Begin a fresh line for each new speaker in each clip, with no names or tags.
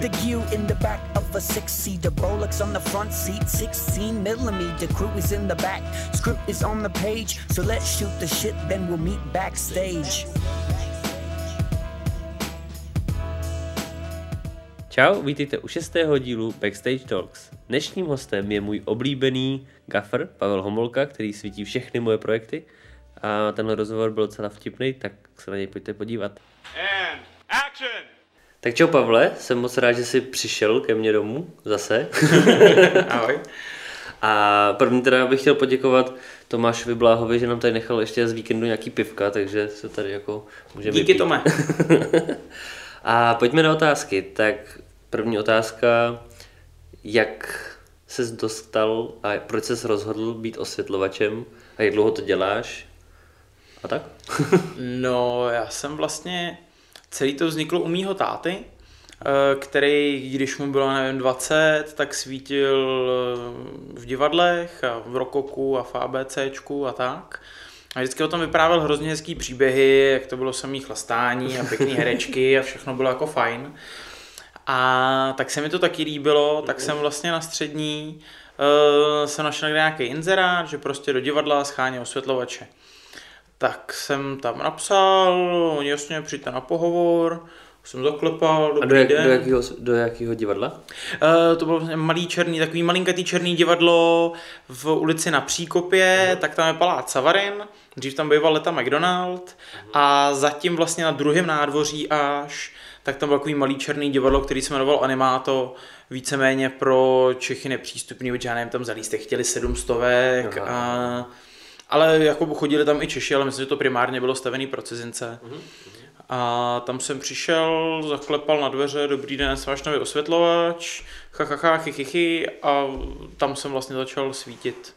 The gear in the back of a six-seater, Rolex on the front seat, 16 millimeter. Crew is in the back, script is on the page. So let's shoot the shit, then we'll meet backstage.
Čau, vítejte u šestého dílu Backstage Talks. Dnešním hostem je můj oblíbený gaffer Pavel Homolka, který svítí všechny moje projekty. A tenhle rozhovor byl docela vtipný, tak se na něj pojďte podívat.
And action!
Tak čau Pavle, jsem moc rád, že jsi přišel ke mně domů zase.
Ahoj.
A první teda bych chtěl poděkovat Tomášovi Bláhovi, že nám tady nechal ještě z víkendu nějaký pivka, takže se tady jako můžeme
Díky. Tome.
A pojďme na otázky. Tak první otázka, jak ses dostal a proč ses rozhodl být osvětlovačem a jak dlouho to děláš a tak?
No, já jsem vlastně, celý to vzniklo u mýho táty, eh, který, když mu bylo, nevím, 20, tak svítil eh, v divadlech a v Rokoku a v ABCčku a tak. A vždycky o tom vyprávěl hrozně hezký příběhy, jak to bylo samý chlastání a pěkný herečky a všechno bylo jako fajn. A tak se mi to taky líbilo, tak jsem vlastně na střední uh, jsem našel nějaký inzerát, že prostě do divadla schání osvětlovače. Tak jsem tam napsal, oni jasně přijďte na pohovor, jsem zaklepal,
A
dobrý
do, jak,
den.
do, jakého, do jakého divadla?
Uh, to bylo vlastně malý černý, takový malinkatý černý divadlo v ulici na Příkopě, tak tam je palác Savarin, dřív tam býval leta McDonald a zatím vlastně na druhém nádvoří až, tak tam byl takový malý černý divadlo, který se jmenoval Animáto, víceméně pro Čechy nepřístupný, protože já nevím, tam za lístek chtěli sedm stovek
Aha.
a ale jako chodili tam i Češi, ale myslím, že to primárně bylo stavený pro cizince. A tam jsem přišel, zaklepal na dveře, dobrý den, jsem váš nový osvětlovač, ha, ha, ha, chy, chy, chy, a tam jsem vlastně začal svítit.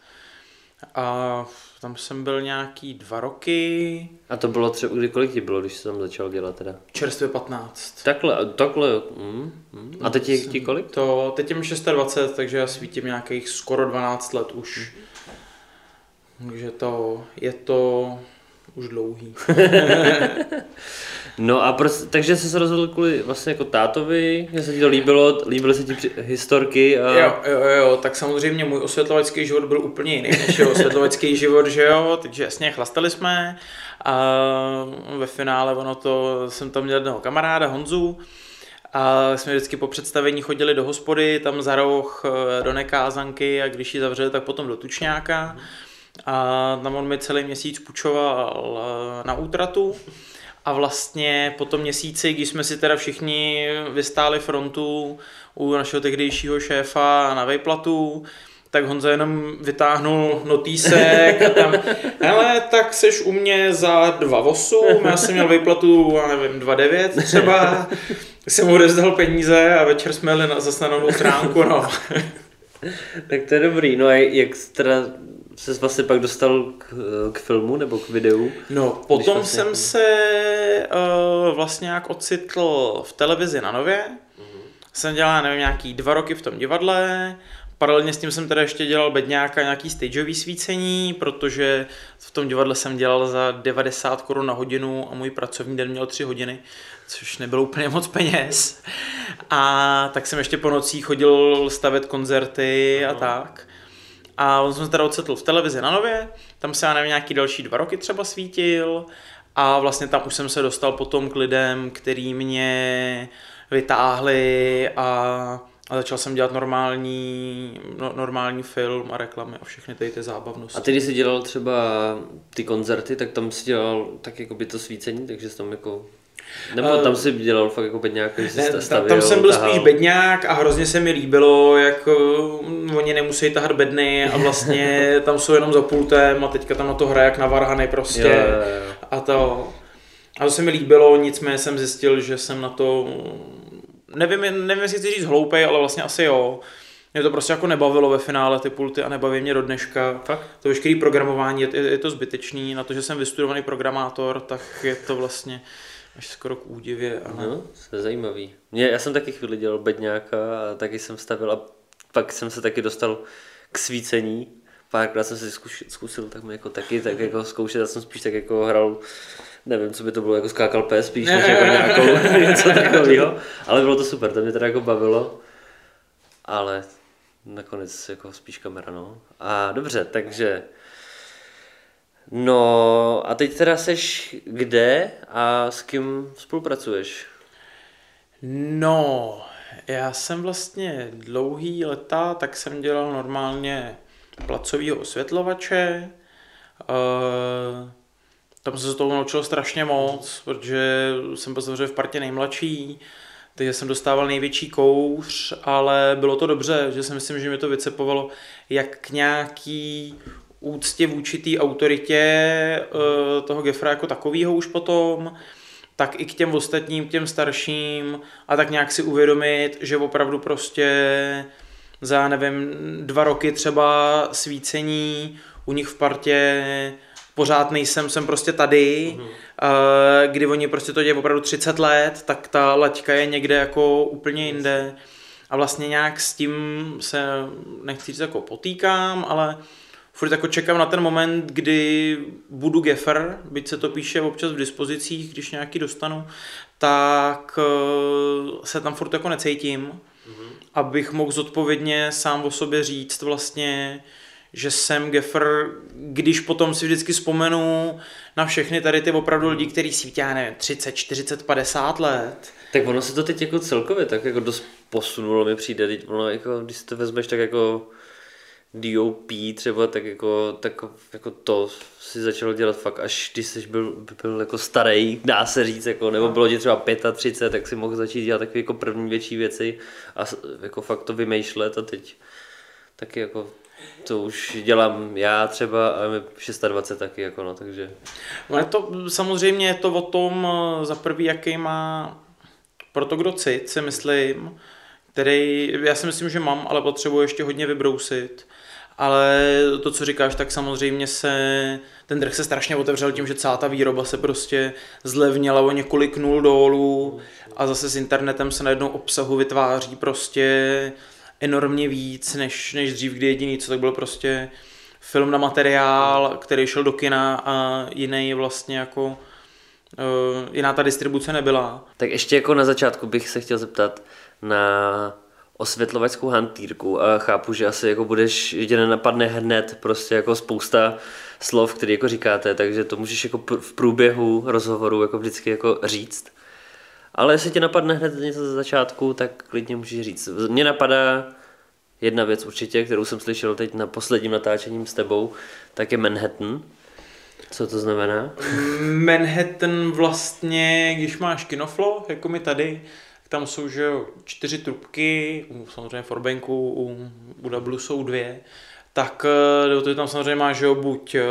A tam jsem byl nějaký dva roky,
A to bylo třeba, kdy kolik ti bylo, když jsi tam začal dělat teda?
čerstvě 15.
Takhle, takhle, mm, mm. A teď je ti kolik?
To, teď je mi 26, takže já svítím nějakých skoro 12 let už. Takže to, je to už dlouhý.
No a proč, takže jsi se rozhodl kvůli vlastně jako tátovi, že se ti to líbilo, líbily se ti při- historky a...
Jo, jo, jo, tak samozřejmě můj osvětlovačský život byl úplně jiný než jeho osvětlovačský život, že jo, takže jasně chlastali jsme a ve finále ono to, jsem tam měl jednoho kamaráda Honzu a jsme vždycky po představení chodili do hospody, tam za roh eh, do nekázanky a když ji zavřeli, tak potom do tučňáka a tam on mi celý měsíc půjčoval eh, na útratu. A vlastně po tom měsíci, když jsme si teda všichni vystáli frontu u našeho tehdejšího šéfa na vejplatu, tak Honza jenom vytáhnul notýsek a tam, hele, tak seš u mě za 2,8, já jsem měl vejplatu, já nevím, 2,9 třeba, jsem mu odezdal peníze a večer jsme jeli na, zase na novou stránku, no.
Tak to je dobrý, no a jak teda se vlastně pak dostal k, k filmu nebo k videu?
No, potom
vlastně-
jsem se uh, vlastně nějak ocitl v televizi na Nově. Jsem dělal, nevím, nějaký dva roky v tom divadle. Paralelně s tím jsem teda ještě dělal bedňáka nějaký stageový svícení, protože v tom divadle jsem dělal za 90 korun na hodinu a můj pracovní den měl 3 hodiny, což nebylo úplně moc peněz. A tak jsem ještě po nocích chodil stavět koncerty a tak. A on jsem se teda ocitl v televizi na Nově, tam se já nevím, nějaký další dva roky třeba svítil a vlastně tam už jsem se dostal potom k lidem, který mě vytáhli a, a začal jsem dělat normální, no, normální film a reklamy a všechny tady ty zábavnosti.
A ty, když jsi dělal třeba ty koncerty, tak tam si dělal tak jako by to svícení, takže jsi tam jako... Nebo
Eh,
tam si dělal fakt jako bedňák, jsi
Ne,
sta-
tam, jsem byl
tahal.
spíš bedňák a hrozně se mi líbilo, jak uh, oni nemusí tahat bedny a vlastně tam jsou jenom za pultem a teďka tam na to hraje jak na varhany prostě.
Jo, jo, jo.
A to, a to se mi líbilo, nicméně jsem zjistil, že jsem na to, nevím, nevím jestli chci říct hloupej, ale vlastně asi jo. Mě to prostě jako nebavilo ve finále ty pulty a nebaví mě do dneška.
Fakt?
To veškerý programování, je, je, je to zbytečný. Na to, že jsem vystudovaný programátor, tak je to vlastně až skoro k údivě. A ne.
No, to je zajímavý. Mě, já jsem taky chvíli dělal bedňáka a taky jsem stavil a pak jsem se taky dostal k svícení. Párkrát jsem si zkuš, zkusil tak jako taky tak jako zkoušet, já jsem spíš tak jako hrál nevím, co by to bylo, jako skákal pes spíš, než
Ne.
jako nějakou něco takového. Ale bylo to super, to mě teda jako bavilo. Ale nakonec jako spíš kamera, no. A dobře, takže... No teď teda seš kde a s kým spolupracuješ?
No, já jsem vlastně dlouhý leta, tak jsem dělal normálně placovýho osvětlovače. Uh, tam jsem se toho naučil strašně moc, protože jsem byl samozřejmě v partě nejmladší, takže jsem dostával největší kouř, ale bylo to dobře, že si myslím, že mi to vycepovalo jak k nějaký úctě vůči té autoritě uh, toho Gefra jako takového už potom, tak i k těm ostatním, k těm starším a tak nějak si uvědomit, že opravdu prostě za, nevím, dva roky třeba svícení u nich v partě pořád nejsem, jsem prostě tady, mm. kdy oni prostě to dělají opravdu 30 let, tak ta laťka je někde jako úplně jinde. A vlastně nějak s tím se, nechci říct jako potýkám, ale furt jako čekám na ten moment, kdy budu gefer, byť se to píše občas v dispozicích, když nějaký dostanu, tak eh, se tam furt jako necítím, mm-hmm. abych mohl zodpovědně sám o sobě říct vlastně, že jsem gefer, když potom si vždycky vzpomenu na všechny tady ty opravdu lidi, kteří svítí, já nevím, 30, 40, 50 let.
Tak ono se to teď jako celkově tak jako dost posunulo mi přijde, teď ono jako, když si to vezmeš tak jako DOP třeba, tak jako, tak jako to si začal dělat fakt až když jsi byl, byl jako starý, dá se říct, jako, nebo bylo ti třeba 35, tak si mohl začít dělat takové jako první větší věci a jako fakt to vymýšlet a teď taky jako to už dělám já třeba a mi 26 taky, jako no, takže
No je to, samozřejmě je to o tom, eh, za prvý, jaký má pro to kdo cit, si myslím, který, já si myslím, že mám, ale potřebuji ještě hodně vybrousit. Ale to, co říkáš, tak samozřejmě se, ten trh se strašně otevřel tím, že celá ta výroba se prostě zlevnila o několik nul dolů a zase s internetem se najednou obsahu vytváří prostě enormně víc, než, než dřív, kdy jediný, co tak byl prostě film na materiál, který šel do kina a jiný vlastně jako uh, jiná ta distribuce nebyla.
Tak ještě jako na začátku bych se chtěl zeptat na osvětlovačskou hantýrku a chápu, že asi jako budeš, že nenapadne hned prostě jako spousta slov, které jako říkáte, takže to můžeš jako pr- v průběhu rozhovoru jako vždycky jako říct. Ale jestli tě napadne hned něco ze začátku, tak klidně můžeš říct. Mně napadá jedna věc určitě, kterou jsem slyšel teď na posledním natáčením s tebou, tak je Manhattan. Co to znamená?
Manhattan vlastně, když máš kinoflo, jako my tady, tam jsou že jo, čtyři trubky, u, samozřejmě Forbanku, u, u W jsou dvě, tak eh, ty tam samozřejmě máš že jo, buď eh,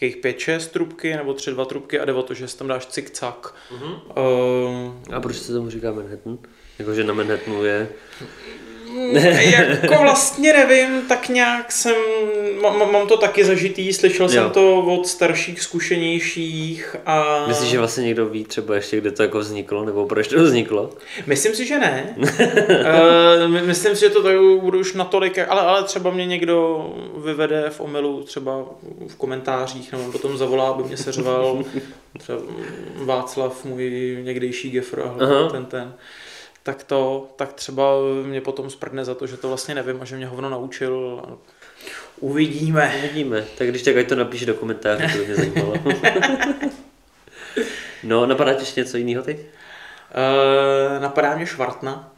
jakých pět, šest trubky, nebo tři, dva trubky a jde o to, že si tam dáš cik-cak.
Mhm.
Uh,
A proč se tomu říká Manhattan? Jakože na Manhattanu je...
jako vlastně nevím, tak nějak jsem, mám, mám to taky zažitý, slyšel jsem
Jo.
to od starších, zkušenějších a...
Myslíš, že vlastně někdo ví třeba ještě, kde to jako vzniklo, nebo proč to vzniklo?
Myslím si, že ne. uh, my- myslím si, že to tak budu už natolik, ale, ale třeba mě někdo vyvede v omylu třeba v komentářích, nebo potom zavolá, aby mě seřval třeba Václav, můj někdejší gefr, a ten ten. Tak to, tak třeba mě potom sprdne za to, že to vlastně nevím a že mě hovno naučil. Uvidíme.
Uvidíme. Tak když tak ať to napíše do komentářů, to by mě zajímalo. no, napadá ti ještě něco jiného teď?
Uh, napadá mě Švartna.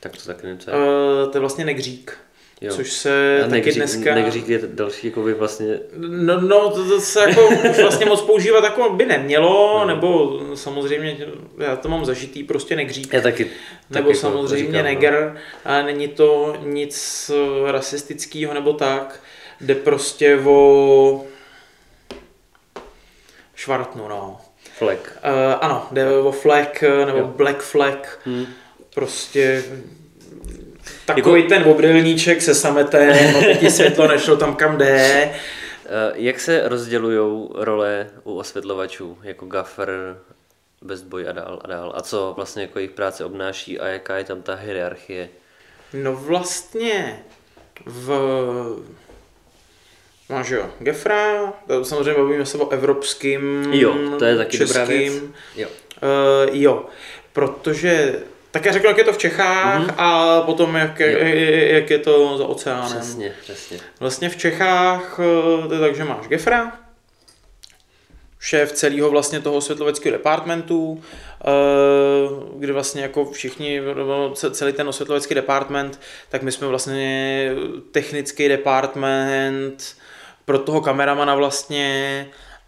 Tak to taky nevím, co
Uh,
je.
to je vlastně Negřík.
Jo.
Což se
A
taky
negřík,
dneska...
negřík je další, jako by vlastně...
No, no to, to se jako už vlastně moc používat jako by nemělo, no. nebo samozřejmě já to mám zažitý prostě negřík.
Já taky.
nebo
taky
samozřejmě
říkám, no.
neger, a není to nic eh, rasistického nebo tak, jde prostě o švartnu, no.
Flek.
Uh, ano, jde o flag, eh, nebo
Jo.
black flag,
Hmm.
prostě takový
Jako-
ten obrilníček se sametem, aby ti světlo nešlo tam, kam jde.
Eh, Jak se rozdělují role u osvětlovačů, jako gaffer, best boy a dál a dál? A co vlastně jako jejich práce obnáší a jaká je tam ta hierarchie?
No vlastně v Máš jo, Gefra, to samozřejmě bavíme se o evropským,
Jo, to je taky dobrá věc.
českým.
Jo.
Uh, jo, protože tak já řeknu, jak je to v Čechách mm-hmm. a potom jak, jak je to za oceánem.
Přesně, přesně.
Vlastně v Čechách, eh, to je tak, že máš Gefra, šéf celého vlastně toho osvětloveckého departmentu, eh, kde vlastně jako všichni, ce- celý ten osvětlovecký department, tak my jsme vlastně technický department pro toho kameramana vlastně,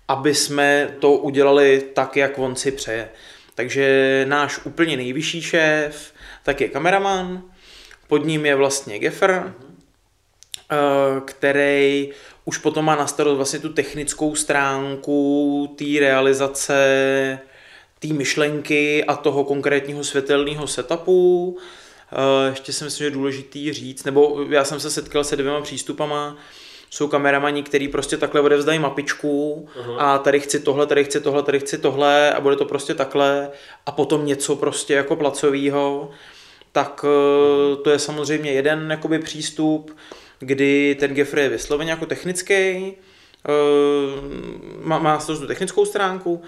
aby jsme to udělali tak, jak on si přeje. Takže náš úplně nejvyšší šéf, tak je kameraman, pod ním je vlastně Geffer, eh, který už potom má na starost vlastně tu technickou stránku té realizace, té myšlenky a toho konkrétního světelného setupu. Eh, Ještě si myslím, že je důležitý říct, nebo já jsem se setkal se dvěma přístupama, jsou kameramani, který prostě takhle odevzdají mapičku a tady chci tohle, tady chci tohle, tady chci tohle a bude to prostě takhle a potom něco prostě jako placovýho, tak eh, to je samozřejmě jeden jakoby přístup, kdy ten Geoffrey je vysloveně jako technický, eh, má, má tu technickou stránku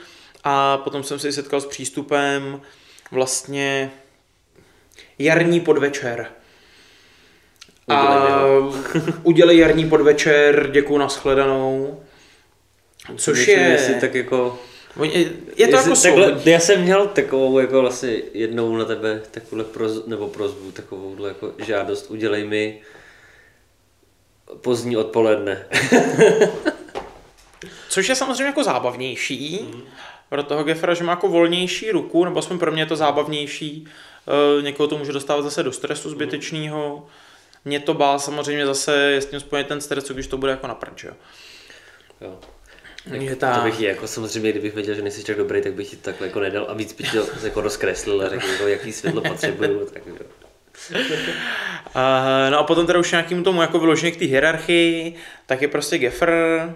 a potom jsem se setkal s přístupem vlastně jarní podvečer. A
Udělej
jarní podvečer, děkuju nashledanou. Což
Přemýšlím,
je...
Jestli tak jako...
Je, je to
jestli
jako
takhle. Já jsem měl takovou jako vlastně jednou na tebe takovou proz, nebo prozbu, takovou jako žádost, udělej mi pozdní odpoledne.
Což je samozřejmě jako zábavnější pro toho Geffera, že má jako volnější ruku, nebo aspoň pro mě je to zábavnější. E, někoho to může dostávat zase do stresu zbytečného. Mě to bál samozřejmě zase, je s tím spojený ten stres, co když to bude jako na že jo.
Jo.
Je
To
ta...
bych ti jako samozřejmě, kdybych věděl, že nejsi tak dobrý, tak bych ti takhle jako nedal a víc bych tě jako rozkreslil a řekl, jako, jaký světlo potřebuju. Tak, jo.
Uh, no a potom teda už nějakým tomu jako vyloženě k té hierarchii, tak je prostě Geffer,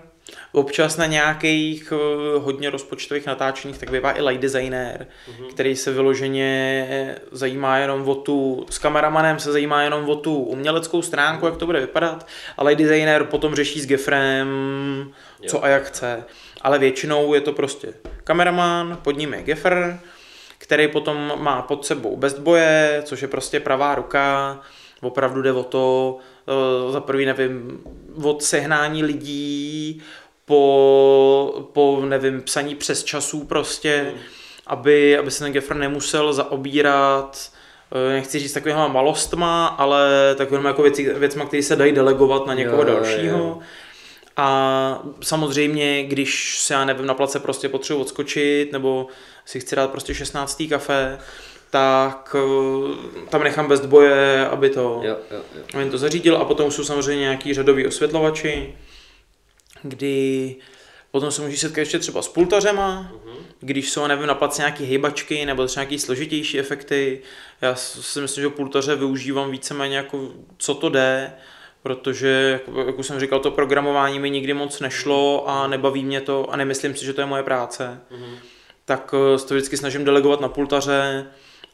občas na nějakých uh, hodně rozpočtových natáčeních, tak bývá i light designer, mm-hmm. který se vyloženě zajímá jenom o tu, s kameramanem se zajímá jenom o tu uměleckou stránku, jak to bude vypadat, a light designer potom řeší s Gefrem, co a jak chce. Ale většinou je to prostě kameraman, pod ním je Geffer, který potom má pod sebou best boje, což je prostě pravá ruka, opravdu jde o to, eh, za prvý nevím, od sehnání lidí po, po nevím, psaní přes časů prostě, aby, aby se ten Geffer nemusel zaobírat eh, nechci říct takovýma malostma, ale takovými jako věci, věcma, které se dají delegovat na někoho
jo,
dalšího.
jo.
A samozřejmě, když se já nevím, na place prostě potřebuji odskočit, nebo si chci dát prostě 16. kafe, tak eh, tam nechám bez boje, aby to,
Jo, jo, jo.
aby to zařídil. A potom jsou samozřejmě nějaký řadový osvětlovači, kdy potom se můžu setkat ještě třeba s pultařema, když jsou, nevím, na place nějaké hejbačky nebo třeba nějaké složitější efekty. Já si myslím, že pultaře využívám víceméně jako co to jde, protože, jak, už jsem říkal, to programování mi nikdy moc nešlo a nebaví mě to a nemyslím si, že to je moje práce. Tak eh, se to vždycky snažím delegovat na pultaře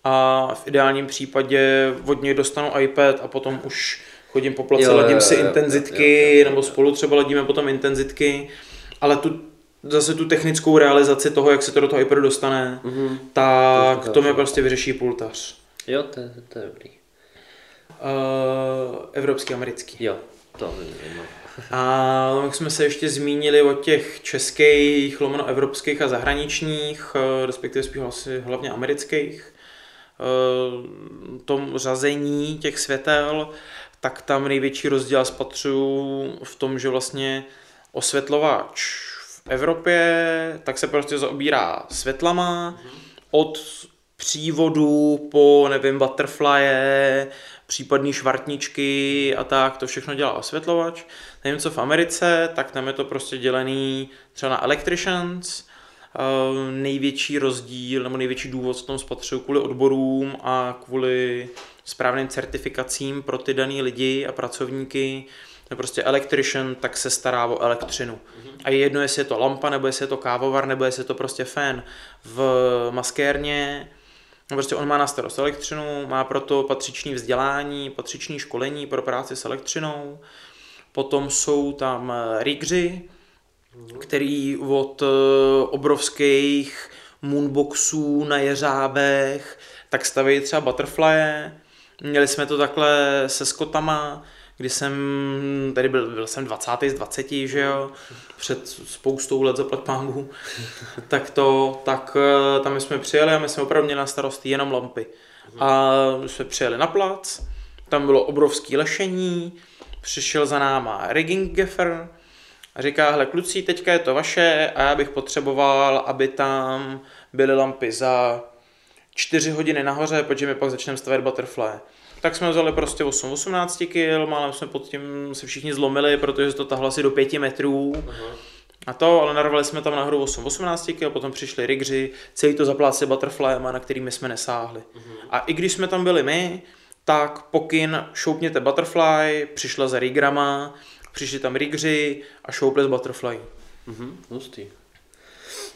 a v ideálním případě od něj dostanu iPad a potom už chodím po place,
Jo, jo,
ladím si
jo, jo,
intenzitky,
jo, jo, jo,
nebo spolu třeba ladíme potom intenzitky, ale tu zase tu technickou realizaci toho, jak se to do toho iPadu dostane,
Mhm.
tak
To-
to
to-
mi prostě vyřeší pultař.
Jo, to, je- to je dobrý.
Uh, evropský, americký.
Jo, to vím.
A jak jsme se ještě zmínili o těch českých, lomeno evropských a zahraničních, eh, respektive spíš asi hlavně amerických, tom řazení těch světel, tak tam největší rozdíl spatřuju v tom, že vlastně osvětlovač v Evropě tak se prostě zaobírá světlama od přívodu po, nevím, butterflye, případný švartničky a tak, to všechno dělá osvětlovač. Nevím, co v Americe, tak tam je to prostě dělený třeba na electricians, Eh, největší rozdíl nebo největší důvod v tom spatřuju kvůli odborům a kvůli správným certifikacím pro ty daný lidi a pracovníky. Je prostě electrician, tak se stará o elektřinu. A je jedno, jestli je to lampa, nebo jestli je to kávovar, nebo jestli je to prostě fén v maskérně. No Prostě on má na starost elektřinu, má proto patřičný vzdělání, patřičný školení pro práci s elektřinou. Potom jsou tam eh, rigři, který od eh, obrovských moonboxů na jeřábech, tak staví třeba butterfly. Měli jsme to takhle se skotama, kdy jsem, tady byl, byl jsem 20. z 20, že jo, před spoustou let zaplať pámbu, tak to, tak eh, tam jsme přijeli a my jsme opravdu měli na starosti jenom lampy. A my jsme přijeli na plac, tam bylo obrovský lešení, přišel za náma rigging gaffer a říká, hele kluci, teďka je to vaše a já bych potřeboval, aby tam byly lampy za 4 hodiny nahoře, protože my pak začneme stavět butterfly. Tak jsme vzali prostě 8, 18 kg, málem jsme pod tím se všichni zlomili, protože to tahlo asi do 5 metrů. A to, ale narvali jsme tam nahoru 8, 18 kg, potom přišli rigři, celý to zapláceli butterflyema, na kterými jsme nesáhli. A i když jsme tam byli my, tak pokyn šoupněte butterfly, přišla za rigrama, přišli tam rigři a z butterfly.
Mhm, hustý.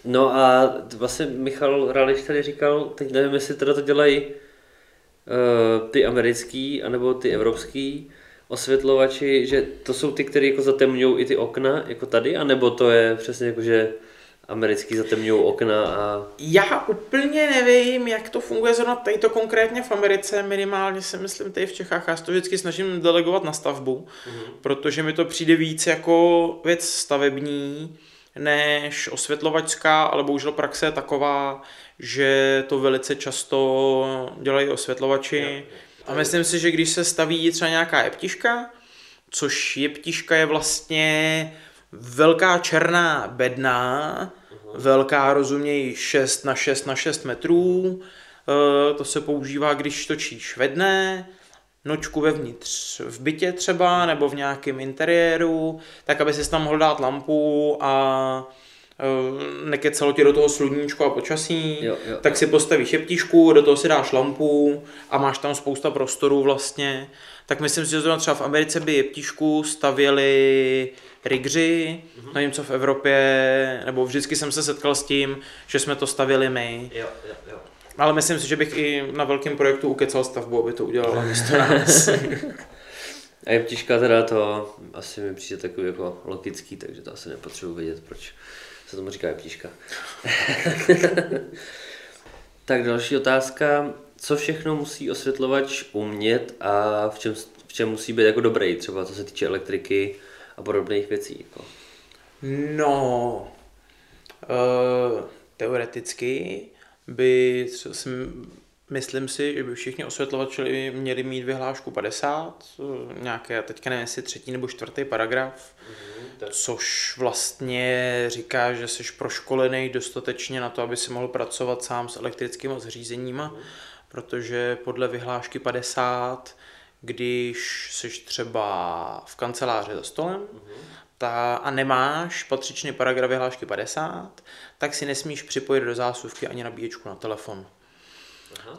No a vlastně Michal Rališ tady říkal, teď nevím, jestli teda to dělají uh, ty americký, anebo ty evropský osvětlovači, že to jsou ty, které jako zatemňují i ty okna, jako tady, anebo to je přesně jako, že americký zatemňují okna a...
Já úplně nevím, jak to funguje zrovna tady to konkrétně v Americe, minimálně si myslím tady v Čechách. Já se to vždycky snažím delegovat na stavbu, mm-hmm. protože mi to přijde víc jako věc stavební, než osvětlovačská, ale bohužel praxe je taková, že to velice často dělají osvětlovači. A myslím si, že když se staví třeba nějaká jeptiška, což jeptiška je vlastně velká černá bedna, velká rozuměj 6 na 6 na 6 metrů, Eh, to se používá, když točíš ve dne, nočku vevnitř v bytě třeba, nebo v nějakém interiéru, tak aby si tam mohl dát lampu a eh, nekecalo ti do toho sluníčko a počasí,
Jo, jo,
tak si postavíš šeptišku, do toho si dáš lampu a máš tam spousta prostoru vlastně. Tak myslím si, že zrovna třeba v Americe by jeptišku stavěli rigři, mm-hmm. nevím co v Evropě, nebo vždycky jsem se setkal s tím, že jsme to stavěli my.
Jo, jo, jo.
Ale myslím si, že bych i na velkém projektu ukecal stavbu, aby to udělala místo nás.
A jeptiška teda to asi mi přijde takový jako logický, takže to asi nepotřebuji vědět, proč se tomu říká jeptiška. tak další otázka. Co všechno musí osvětlovač umět a v čem, v čem musí být jako dobrý, třeba co se týče elektriky a podobných věcí? Jako.
No, uh, teoreticky by, myslím si, že by všichni osvětlovači měli mít vyhlášku 50, eh, nějaké, teďka nevím, jestli třetí nebo čtvrtý paragraf, což vlastně říká, že jsi proškolený dostatečně na to, aby si mohl pracovat sám s elektrickými zařízeníma, protože podle vyhlášky 50, když jsi třeba v kanceláři za stolem, ta, a nemáš patřičný paragraf vyhlášky 50, tak si nesmíš připojit do zásuvky ani nabíječku na telefon.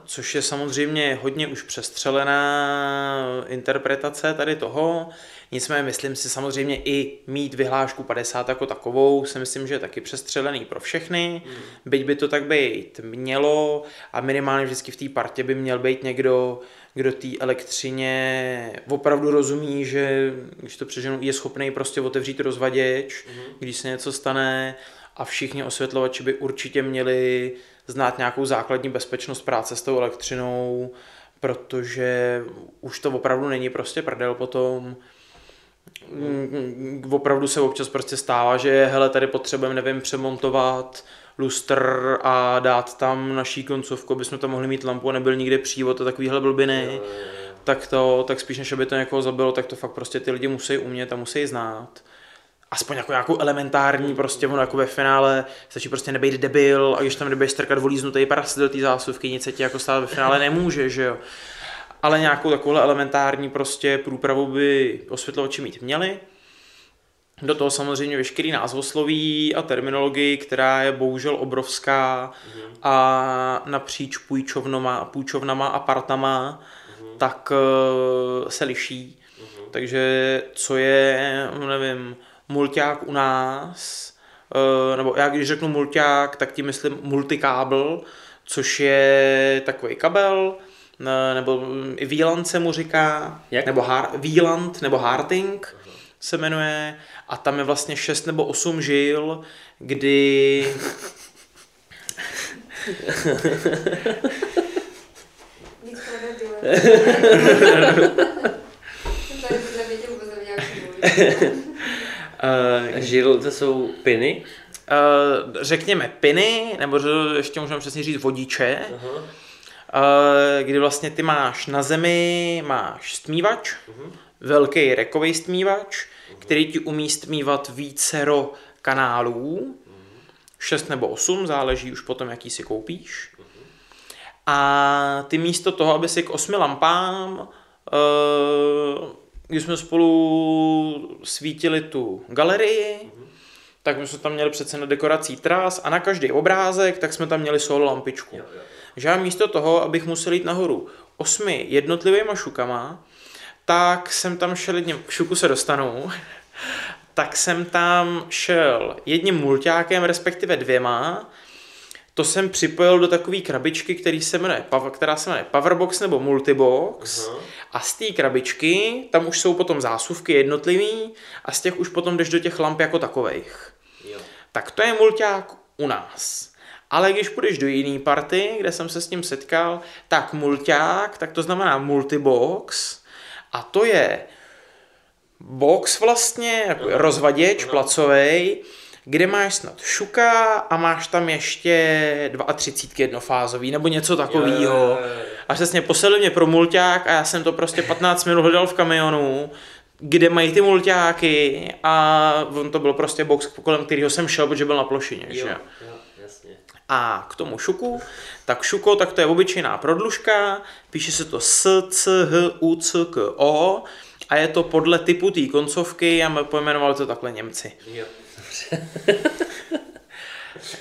Což je samozřejmě hodně už přestřelená interpretace tady toho. Nicméně myslím si samozřejmě i mít vyhlášku 50 jako takovou, si myslím, že je taky přestřelený pro všechny. Mm. Byť by to tak být mělo a minimálně vždycky v té partě by měl být někdo, kdo té elektřině opravdu rozumí, že když to přeženu, je schopný prostě otevřít rozvaděč, mm. když se něco stane a všichni osvětlovači by určitě měli znát nějakou základní bezpečnost práce s tou elektřinou, protože už to opravdu není prostě prdel potom. Mm, Opravdu se občas prostě stává, že hele, tady potřebujeme, nevím, přemontovat lustr a dát tam naší koncovku, aby jsme tam mohli mít lampu a nebyl nikde přívod a takovýhle blbiny. Tak to, tak spíš než aby to někoho zabilo, tak to fakt prostě ty lidi musí umět a musí znát aspoň jako nějakou elementární, prostě ono jako ve finále stačí prostě nebejt debil a když tam nebudeš strkat volíznutý prst do té zásuvky, nic se ti jako stát ve finále nemůže, že jo. Ale nějakou takovou elementární prostě průpravu by osvětlovači mít měli. Do toho samozřejmě veškerý názvosloví a terminologii, která je bohužel obrovská mm. a napříč půjčovnama, půjčovnama a partama, mm. tak uh, se liší. Mm. Takže co je, nevím, mulťák u nás, eh, nebo já když řeknu mulťák, tak tím myslím multikábel, což je takový kabel, eh, nebo i VLAN se mu říká,
Jak?
nebo har, VLAN, nebo Harting, se jmenuje. A tam je vlastně 6 nebo 8 žil, kdy uh,
Žil, to jsou piny.
uh, řekněme piny, nebo ještě můžeme přesně říct vodiče, uh, kdy vlastně ty máš na zemi, máš stmívač, velký rekový stmívač, který ti umí stmívat vícero kanálů, 6 nebo 8, záleží už potom, jaký si koupíš. A ty místo toho, aby si k osmi lampám, uh, když jsme spolu svítili tu galerii, tak my jsme tam měli přece na dekorací tras a na každý obrázek, tak jsme tam měli solo lampičku. Že já místo toho, abych musel jít nahoru osmi jednotlivýma šukama, tak jsem tam šel jedním, k šuku se dostanu, tak jsem tam šel jedním mulťákem, respektive dvěma, to jsem připojil do takové krabičky, který se jmenuje, která se jmenuje Powerbox nebo Multibox. A z té krabičky, tam už jsou potom zásuvky jednotlivý a z těch už potom jdeš do těch lamp jako takovejch. Tak to je mulťák u nás. Ale když půjdeš do jiný party, kde jsem se s ním setkal, tak mulťák, tak to znamená multibox a to je box vlastně, jako rozvaděč placovej, kde máš snad šuka a máš tam ještě 32 jednofázový nebo něco takového. A přesně poslali mě pro mulťák a já jsem to prostě 15 minut hledal v kamionu, kde mají ty mulťáky a on to byl prostě box, kolem kterého jsem šel, protože byl na plošině.
Jo,
Že?
jo, jasně.
A k tomu šuku, tak šuko, tak to je obyčejná prodlužka, píše se to S, C, H, U, C, K, O a je to podle typu té koncovky a pojmenovali to takhle Němci.
Jo.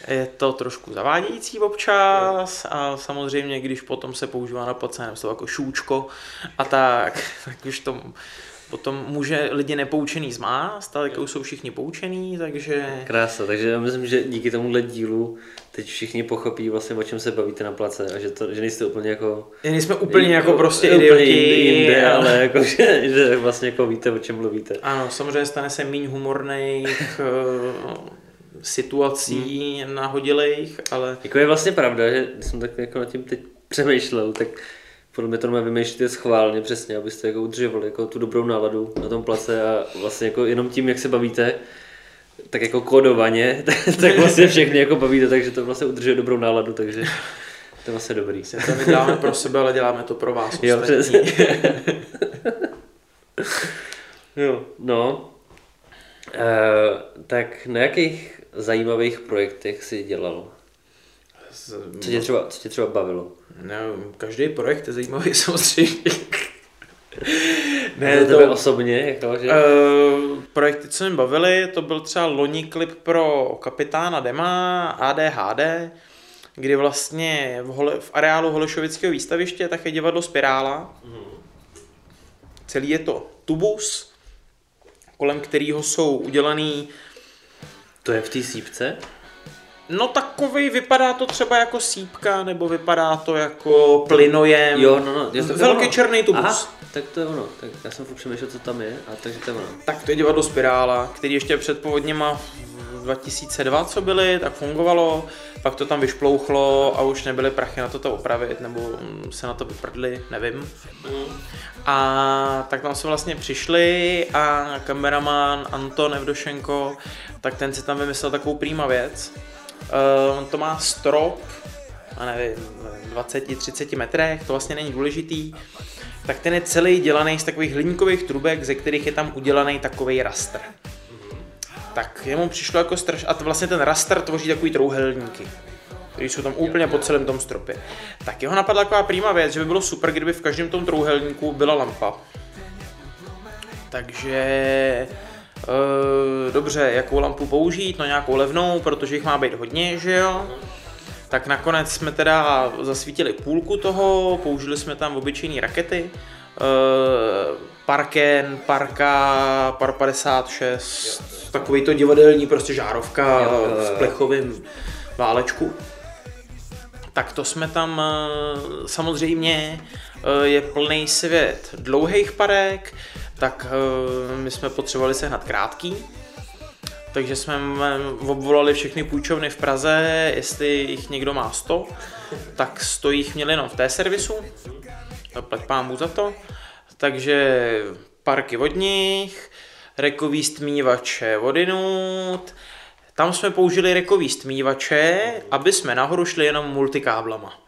Je to trošku zavádějící občas a samozřejmě, když potom se používá na placeném slovo jako šůčko a tak, tak už to potom může lidi nepoučený zmást, ale jako jsou všichni poučený, takže...
Krása, takže já myslím, že díky tomuhle dílu teď všichni pochopí vlastně, o čem se bavíte na place a že, to, že nejste úplně jako...
Jen jsme úplně jako prostě
úplně
idioti.
jinde, jinde,
a-
ale jako, že, že vlastně jako víte, o čem mluvíte.
Ano, samozřejmě stane se míň humorných eh, situací
Hmm.
nahodilejch, ale
Jako je vlastně pravda, že jsem tak jako nad tím teď přemýšlel, tak podle mě to normálně vymýšlíte schválně přesně, abyste jako udržovali jako tu dobrou náladu na tom place a vlastně jako jenom tím, jak se bavíte, tak jako kódovaně, tak vlastně všechny jako bavíte, takže to vlastně udržuje dobrou náladu, takže to je vlastně dobrý.
to my děláme pro sebe, ale děláme to pro vás
Jo,
ostatní.
přesně. jo, no. E, tak na jakých zajímavých projektech jsi dělal? Co tě třeba, co tě třeba bavilo?
Ne, každý projekt je zajímavý samozřejmě.
Ne, to tebe osobně, jako, že...
Uh, projekty, co mě bavily, to byl třeba loni klip pro kapitána Dema ADHD, kdy vlastně v, hole, v areálu Holešovického výstaviště tak je divadlo Spirála. Celý je to tubus, kolem kterého jsou udělaný
To je v té sípce?
No takový vypadá to třeba jako sípka, nebo vypadá to jako plynojem.
Jo, no, no. Jo, tak to je
Velký
ono.
černý tubus.
Aha, tak to je ono. Tak já jsem furt přemýšlel, co tam je, a takže to je ono.
Tak to je divadlo Spirála, který ještě před povodněma v 2002, co byly, tak fungovalo, pak to tam vyšplouchlo a už nebyly prachy na to to opravit, nebo mm, se na to vyprdli, nevím. A tak tam jsme vlastně přišli a kameraman Anton Evdošenko, tak ten si tam vymyslel takovou prýma věc. Uh, on to má strop, a nevím, 20-30 metrech, to vlastně není důležitý, tak ten je celý dělaný z takových hliníkových trubek, ze kterých je tam udělaný takový raster. Tak jemu přišlo jako straš... A to vlastně ten raster tvoří takový trouhelníky, který jsou tam úplně po celém tom stropě. Tak jeho napadla taková prýma věc, že by bylo super, kdyby v každém tom trouhelníku byla lampa. Takže dobře, jakou lampu použít, no nějakou levnou, protože jich má být hodně, že jo. Tak nakonec jsme teda zasvítili půlku toho, použili jsme tam obyčejné rakety, uh, Parken, Parka, Par 56, takový to divadelní prostě žárovka v plechovém válečku. Tak to jsme tam eh, samozřejmě eh, je plný svět dlouhých parek tak eh, my jsme potřebovali sehnat krátký, takže jsme obvolali všechny půjčovny v Praze, jestli jich někdo má 100, tak 100 jich měli jenom v té servisu, plať pámu za to, takže parky vodních, rekový stmívače vodinut, tam jsme použili rekový stmívače, aby jsme nahoru šli jenom multikáblama.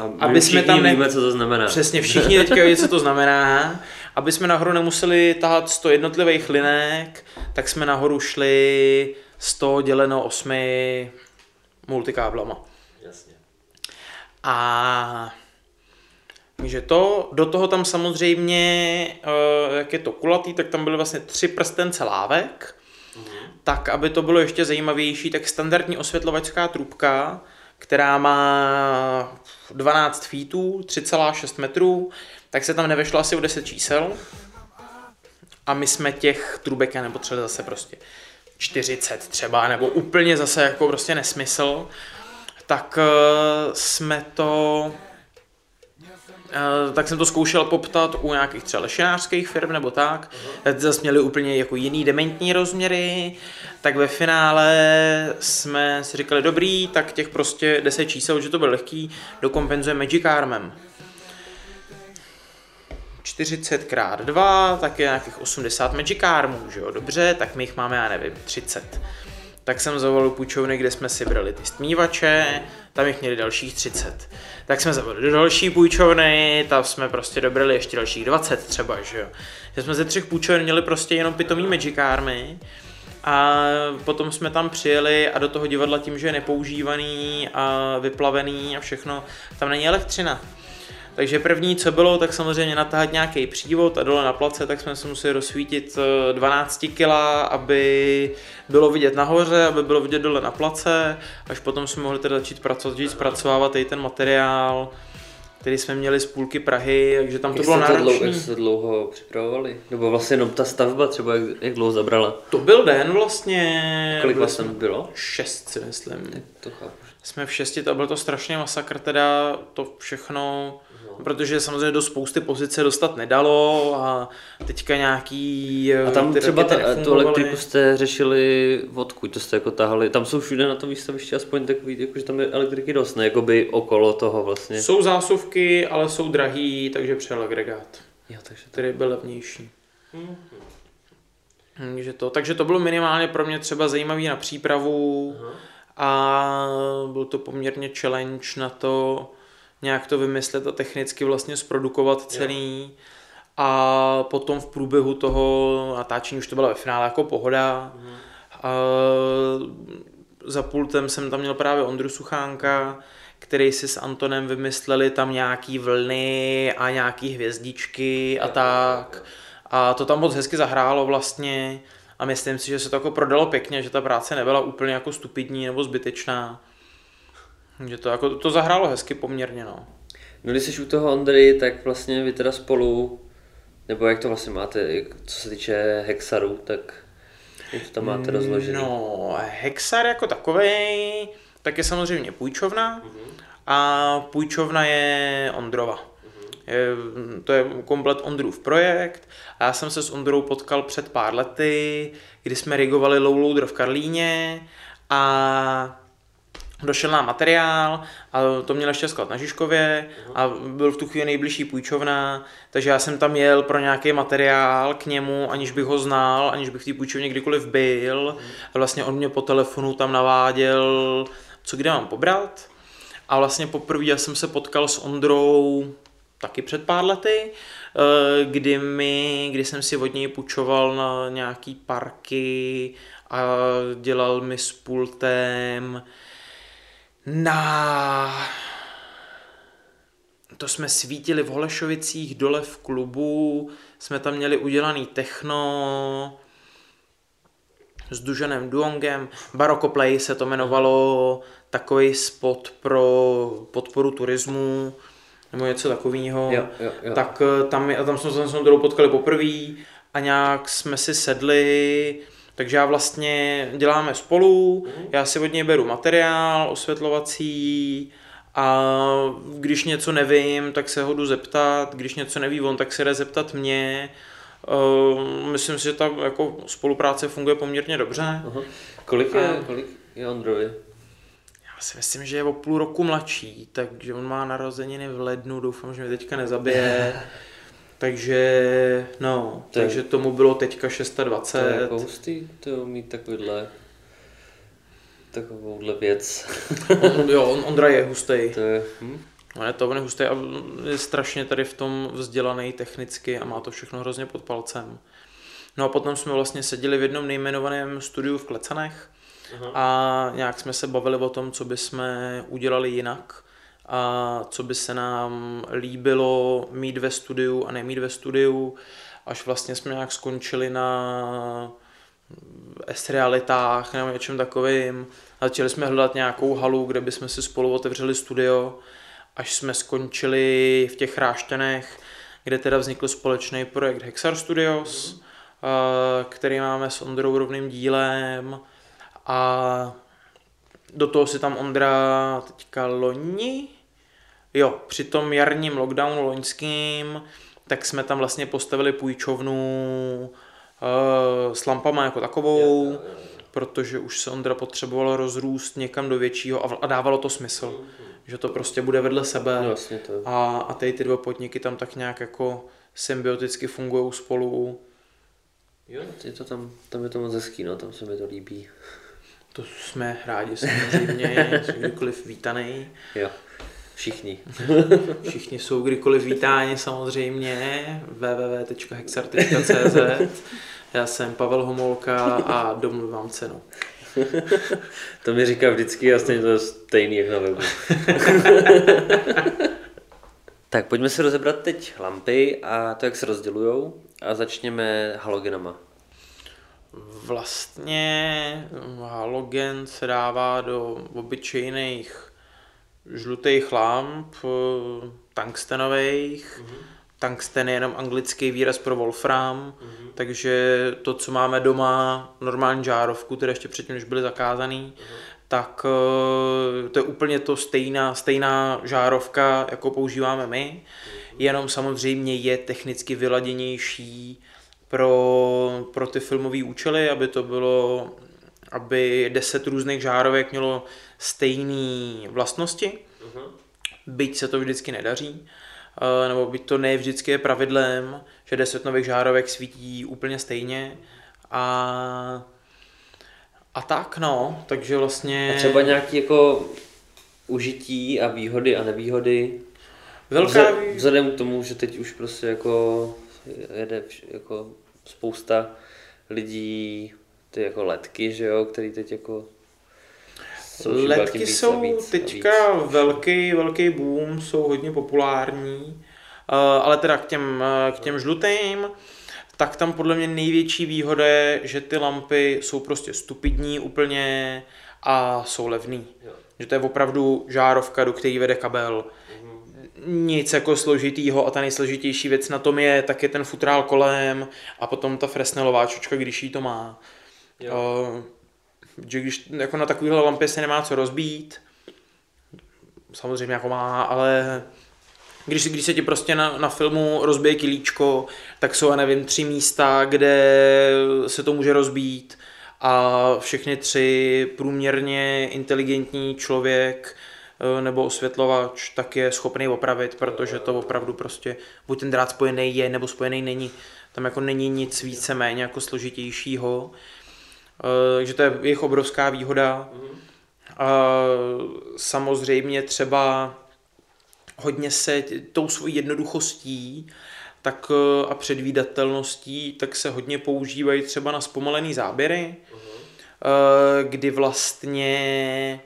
A my
Aby jsme tam ne-
víme, co to znamená.
Přesně, všichni teďka vědí, co to znamená. Aby jsme nahoru nemuseli tahat 100 jednotlivých linek, tak jsme nahoru šli 100 děleno 8 multikáblama.
Jasně.
A takže to, do toho tam samozřejmě, eh, jak je to kulatý, tak tam byly vlastně tři prstence lávek. Tak, aby to bylo ještě zajímavější, tak standardní osvětlovačská trubka, která má 12 feetů, 3,6 metrů, tak se tam nevešlo asi o 10 čísel. A my jsme těch trubek nepotřebovali zase prostě 40 třeba, nebo úplně zase jako prostě nesmysl. Tak eh, jsme to tak jsem to zkoušel poptat u nějakých třeba lešinářských firm nebo tak. Ty zase měli úplně jako jiný dementní rozměry, tak ve finále jsme si říkali, dobrý, tak těch prostě 10 čísel, že to byl lehký, dokompenzuje Magic Armem. 40 krát 2, tak je nějakých 80 Magic Armů, že jo, dobře, tak my jich máme, já nevím, 30. Tak jsem zavolal půjčovny, kde jsme si brali ty stmívače, tam jich měli dalších 30. Tak jsme zavolali do další půjčovny, tam jsme prostě dobrali ještě dalších 20 třeba, že jo. Že jsme ze třech půjčoven měli prostě jenom pitomý Magic Army, a potom jsme tam přijeli a do toho divadla tím, že je nepoužívaný a vyplavený a všechno, tam není elektřina. Takže první, co bylo, tak samozřejmě natáhat nějaký přívod a dole na place, tak jsme se museli rozsvítit eh, 12 kg, aby bylo vidět nahoře, aby bylo vidět dole na place, až potom jsme mohli teda začít pracovat, začít zpracovávat tady ten materiál, který jsme měli z půlky Prahy, takže tam to
Jak
bylo
to, dlouho,
náročné.
jak jste dlouho připravovali? Nebo vlastně jenom ta stavba třeba, jak, jak dlouho zabrala?
To byl den vlastně.
Kolik vás tam bylo?
Šest si myslím.
To chápu.
Jsme v šesti, to byl to strašně masakr teda, to všechno, protože samozřejmě do spousty pozic se dostat nedalo a teďka nějaký
A tam
ty
třeba ta,
rakety
tu elektriku jste řešili odkud, to jste jako tahali, tam jsou všude na tom výstavišti aspoň takový, jako, že tam je elektriky dost, ne, jakoby okolo toho vlastně.
Jsou zásuvky, ale jsou drahý, takže přijel agregát,
Jo, takže to...
který byl levnější. Takže to, takže to bylo minimálně pro mě třeba zajímavý na přípravu a byl to poměrně challenge na to nějak to vymyslet a technicky vlastně zprodukovat celý. A potom v průběhu toho natáčení už to bylo ve finále jako pohoda. A za pultem jsem tam měl právě Ondru Suchánka, který si s Antonem vymysleli tam nějaký vlny a nějaký hvězdičky a tak. A to tam moc hezky zahrálo vlastně a myslím si, že se to jako prodalo pěkně, že ta práce nebyla úplně jako stupidní nebo zbytečná. Že to, jako, to zahrálo hezky poměrně, no.
No když jsi u toho Ondry, tak vlastně vy teda spolu, nebo jak to vlastně máte, co se týče Hexaru, tak jak to tam máte rozložený?
No, Hexar jako takový, tak je samozřejmě půjčovna a půjčovna je Ondrova. Je, to je komplet Ondrův projekt a já jsem se s Ondrou potkal před pár lety, kdy jsme rigovali low loader v Karlíně a došel nám materiál a to měl ještě sklad na Žižkově a byl v tu chvíli nejbližší půjčovna, takže já jsem tam jel pro nějaký materiál k němu, aniž bych ho znal, aniž bych v té půjčovně kdykoliv byl. A vlastně on mě po telefonu tam naváděl, co kde mám pobrat. A vlastně poprvé jsem se potkal s Ondrou taky před pár lety, eh, kdy, mi, kdy jsem si od něj půjčoval na nějaký parky a dělal mi s pultem na... To jsme svítili v Holešovicích dole v klubu, jsme tam měli udělaný techno s Dužanem Duongem, Baroko Play se to jmenovalo, takový spot pro podporu turismu, nebo něco takového.
Jo, jo, jo.
Tak eh, tam, a tam jsme se s Ondrou potkali poprvé a nějak jsme si sedli, takže já vlastně děláme spolu, já si od něj beru materiál osvětlovací a když něco nevím, tak se ho jdu zeptat, když něco neví on, tak se jde zeptat mě Uh, myslím si, že ta jako spolupráce funguje poměrně dobře.
Aha. Kolik je,
A-
kolik je Ondrovi?
Já si myslím, že je o půl roku mladší, takže on má narozeniny v lednu, doufám, že mě teďka nezabije. takže, no,
To je-
takže tomu bylo teďka
To je
620.
jako hustý, to mít takovýhle takovouhle věc.
On, jo, on, Ondra je hustý.
to je, hm?
On je to on je hustý a je strašně tady v tom vzdělaný technicky a má to všechno hrozně pod palcem. No a potom jsme vlastně seděli v jednom nejmenovaném studiu v Klecanech a nějak jsme se bavili o tom, co by jsme udělali jinak a co by se nám líbilo mít ve studiu a nemít ve studiu, až vlastně jsme nějak skončili na S-realitách nebo něčem takovým. Začali jsme hledat nějakou halu, kde bychom si spolu otevřeli studio, až jsme skončili v těch Rášťanech, kde teda vznikl společný projekt Hexar Studios, který máme s Ondrou rovným dílem a do toho si tam Ondra teďka loni, jo, při tom jarním lockdownu loňským, tak jsme tam vlastně postavili půjčovnu uh, s lampama jako takovou, protože už se Ondra potřeboval rozrůst někam do většího a, a dávalo to smysl, že to prostě bude vedle sebe.
No, vlastně to.
A, a tady ty dva podniky tam tak nějak jako symbioticky fungují spolu.
Jo, je to tam, tam je to moc hezký, no, tam se mi to líbí.
To jsme rádi samozřejmě, kdykoliv vítaný.
Jo, všichni.
Všichni jsou kdykoliv vítáni samozřejmě www.hexar.cz Já jsem Pavel Homolka a domluvám cenu.
To mi říká vždycky stejně to je stejný jak na webu. tak pojďme si rozebrat teď lampy a to, jak se rozdělujou a začněme halogenama.
Vlastně halogen se dává do obyčejných žlutých lamp, eh, tungstenových. Tungsten je jenom anglický výraz pro wolfram, takže to, co máme doma, normální žárovku, teda ještě předtím, než byly zakázaný, tak eh, to je úplně to stejná, stejná žárovka, jako používáme my, jenom samozřejmě je technicky vyladěnější pro, pro ty filmové účely, aby to bylo, aby 10 různých žárovek mělo stejné vlastnosti, byť se to vždycky nedaří, eh, nebo byť to ne vždycky je pravidlem, že 10 nových žárovek svítí úplně stejně. A a tak no, takže vlastně...
A třeba nějaký jako užití a výhody a nevýhody.
Velká
Vzhledem k tomu, že teď už prostě jako jede jako spousta lidí ty jako letky, že jo, který teď jako a
jsou
víc
teďka
víc.
velký, velký boom, jsou hodně populární, Eh, ale teda k těm, eh, k těm žlutým, tak tam podle mě největší výhoda je, že ty lampy jsou prostě stupidní úplně a jsou levný.
Jo.
Že to je opravdu žárovka, do které vede kabel. Nic jako složitýho a ta nejsložitější věc na tom je tak je ten futrál kolem a potom ta Fresnelová čočka, když jí to má.
Jo.
Uh, že když jako na takovéhle lampě se nemá co rozbít, samozřejmě jako má, ale když, když se ti prostě na, na filmu rozbije kilíčko, tak jsou, já nevím, tři místa, kde se to může rozbít a všechny tři průměrně inteligentní člověk eh, nebo osvětlovač tak je schopný opravit, protože to opravdu prostě buď ten drát spojený je, nebo spojený není. Tam jako není nic více méně jako složitějšího. Eh, Takže to je jejich obrovská výhoda. A samozřejmě třeba hodně se tou svojí jednoduchostí tak eh, a předvídatelností, tak se hodně používají třeba na zpomalený záběry, eh, kdy vlastně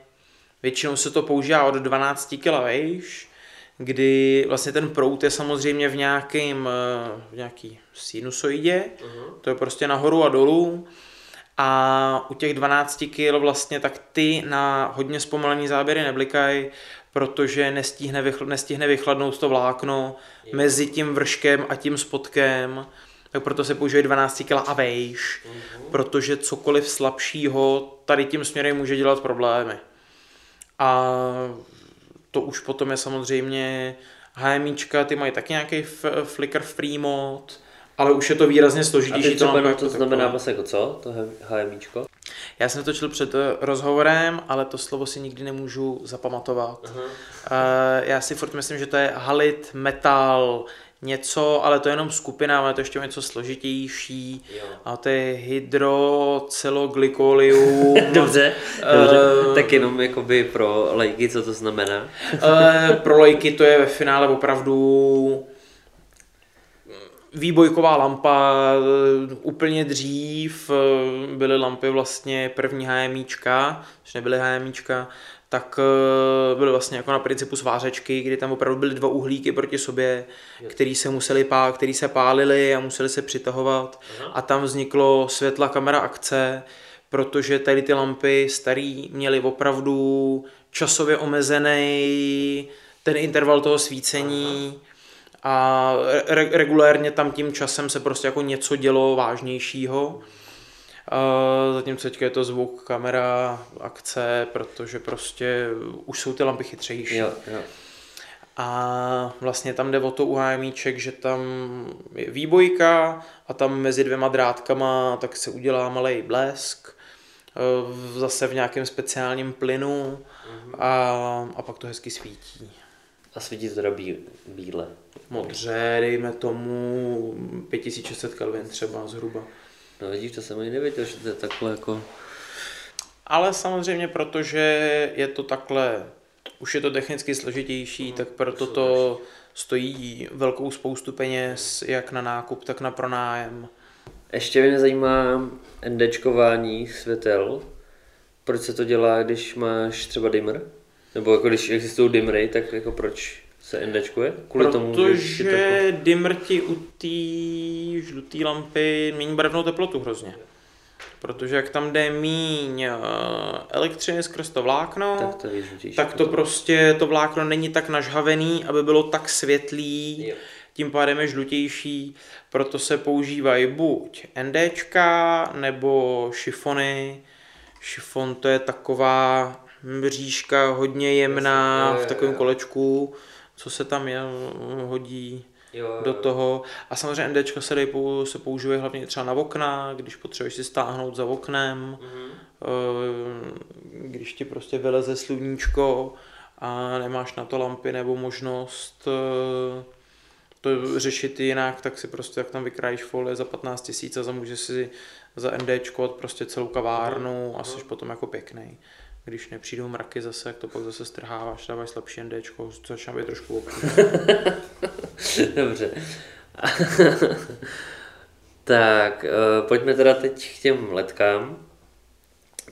většinou se to používá od 12 kg vejš, kdy vlastně ten prout je samozřejmě v nějakým, eh, v nějaký sinusoidě, to je prostě nahoru a dolů, a u těch 12 kg vlastně tak ty na hodně zpomalený záběry neblikají, protože nestihne, vychl- nestihne vychladnout to vlákno mezi tím vrškem a tím spodkem, tak proto se používají 12 kg a vejš, protože cokoliv slabšího tady tím směrem může dělat problémy. A to už potom je samozřejmě HMIčka, ty mají taky nějaký f- flicker free mod ale už je to výrazně
A
složitější. lampa
no,
jako
to
taková.
znamená vlastně jako co, to HMIčko?
Já jsem točil před eh, rozhovorem, ale to slovo si nikdy nemůžu zapamatovat. Uh, já si furt myslím, že to je halit, metal, něco, ale to je jenom skupina, ale to ještě je něco složitější.
Jo.
A to je hydroceloglikolium.
Dobře, dobře.
Eh,
tak jenom jakoby pro lajky, co to znamená.
Eh, pro lajky to je ve finále opravdu výbojková lampa. eh, Úplně dřív eh, byly lampy vlastně první HMIčka, když nebyly HMIčka, tak eh, byly vlastně jako na principu svářečky, kdy tam opravdu byly dva uhlíky proti sobě, který se museli pá, který se pálili a museli se přitahovat. A tam vzniklo světla kamera akce, protože tady ty lampy starý měly opravdu časově omezený ten interval toho svícení a re- regulérně tam tím časem se prostě jako něco dělo vážnějšího. Uh, zatímco teďka je to zvuk, kamera, akce, protože prostě už jsou ty lampy chytřejší.
Jo, jo.
A vlastně tam jde o to u HMIček, že tam je výbojka a tam mezi dvěma drátkama tak se udělá malý blesk, eh, zase v nějakém speciálním plynu a, a pak to hezky svítí.
A svítí to bí, bíle.
Modře, dejme tomu 5600 Kelvin třeba zhruba.
No vidíš, to jsem ani nevěděl, že to je takhle jako...
Ale samozřejmě, protože je to takhle, už je to technicky složitější, tak proto to stojí velkou spoustu peněz, jak na nákup, tak na pronájem.
Ještě mě zajímá NDčkování světel. Proč se to dělá, když máš třeba dimmer? Nebo jako když existují dimmery, tak jako proč se NDčkuje? Kvůli tomu, že to jako...
Protože dimmer ti u té žluté lampy mění barevnou teplotu hrozně. Protože jak tam jde míň eh, elektřiny skrz to vlákno,
Tak to žlutější.
tak to prostě to vlákno není tak nažhavený, aby bylo tak světlý,
Jo.
tím pádem je žlutější, proto se používají buď NDčka nebo šifony. Šifon to je taková mřížka hodně jemná v takovém kolečku, co se tam je, hodí
Jo, jo,
do toho. A samozřejmě NDčka se, se používají hlavně třeba na okna, když potřebuješ si stáhnout za oknem,
Mhm.
eh, když ti prostě vyleze sluníčko a nemáš na to lampy nebo možnost eh, to řešit jinak, tak si prostě jak tam vykrájíš folie za 15 tisíc a zamůžeš si za NDčkovat prostě celou kavárnu a jsi potom jako pěkný. Když nepřijdou mraky zase, jak to pak zase strháváš, dáváš slabší NDčko, což začíná být trošku obtížné.
Dobře. tak, uh, pojďme teda teď k těm letkám.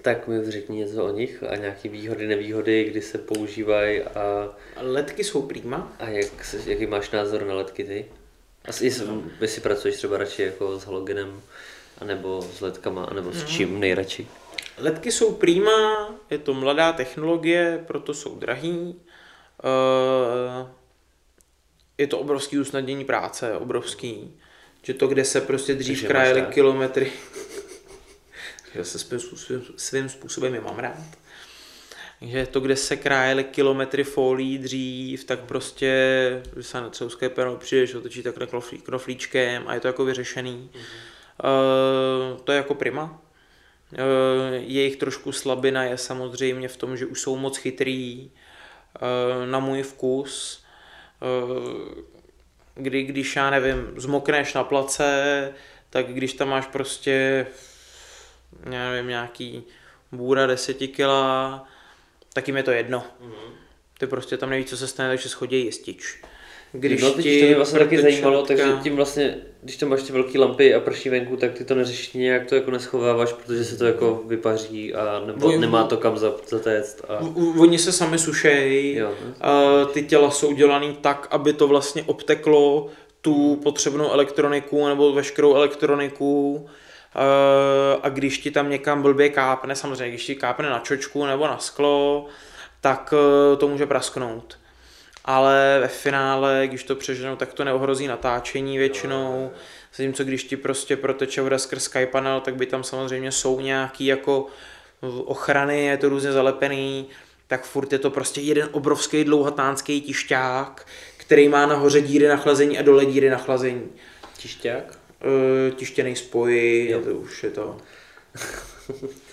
Tak mi řekni něco o nich a nějaké výhody, nevýhody, kdy se používají a,
Ledky jsou prýma,
a jak, jaký máš názor na letky ty? Asi jestli, jestli pracuješ třeba radši jako s halogenem, anebo s letkama, anebo s čím nejradši?
Ledky jsou prýma, je to mladá technologie, proto jsou drahý. Eh, Je to obrovský usnadnění práce, obrovský. Že to, kde se prostě dřív
rád.
kilometry, já se svým způsobem, svým způsobem je mám rád. Takže to, kde se krájeli kilometry folí dřív, tak prostě když se na třeuské pero přijdeš, otočí takhle knoflí, knoflíčkem a je to jako vyřešený. Uh, to je jako prima. Eh, Jejich trošku slabina je samozřejmě v tom, že už jsou moc chytrý eh, na můj vkus. Eh, Kdy, když já nevím, zmokneš na place, tak když tam máš prostě, já nevím, nějaký bůra deseti kila, tak jim je to jedno. Ty prostě tam nevíš, co se stane, takže schodí jistič. Když
no, teď to mě vlastně taky zajímalo, takže tím vlastně, když tam máš ty velké lampy a prší venku, tak ty to neřešíš nějak, to jako neschováváš, protože se to jako vypaří a nebo
Voj-
nemá to kam za- zatéct. A...
Oni se sami sušejí,
Jo.
a ty těla jsou dělaný tak, aby to vlastně obteklo tu potřebnou elektroniku nebo veškerou elektroniku a když ti tam někam blbě kápne, samozřejmě když ti kápne na čočku nebo na sklo, tak eh, to může prasknout. Ale ve finále, když to přeženou, tak to neohrozí natáčení většinou. Zatímco když ti prostě proteče voda skrz Sky panel, tak by tam samozřejmě jsou nějaký jako ochrany, je to různě zalepený, tak furt je to prostě jeden obrovský dlouhatánský tišťák, který má nahoře díry na chlazení a dole díry na chlazení.
Tišťák?
uh, tištěný spoj, to už je to.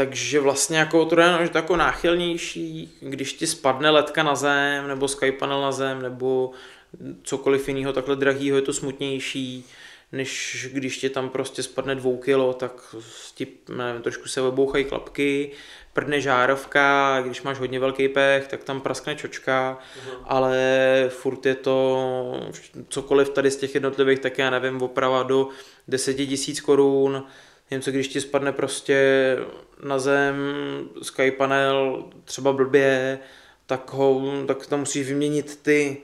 Takže vlastně jako to je to jako náchylnější, když ti spadne ledka na zem, nebo sky panel na zem, nebo cokoliv jiného takhle drahýho, je to smutnější, než když ti tam prostě spadne dvou kilo, tak ti, nevím, trošku se obouchají klapky, prdne žárovka, když máš hodně velký pech, tak tam praskne čočka, ale furt je to cokoliv tady z těch jednotlivých, tak já nevím, oprava do 10 tisíc korun, něco když ti spadne prostě na zem sky panel, třeba blbě, tak, ho, tak tam musíš vyměnit ty,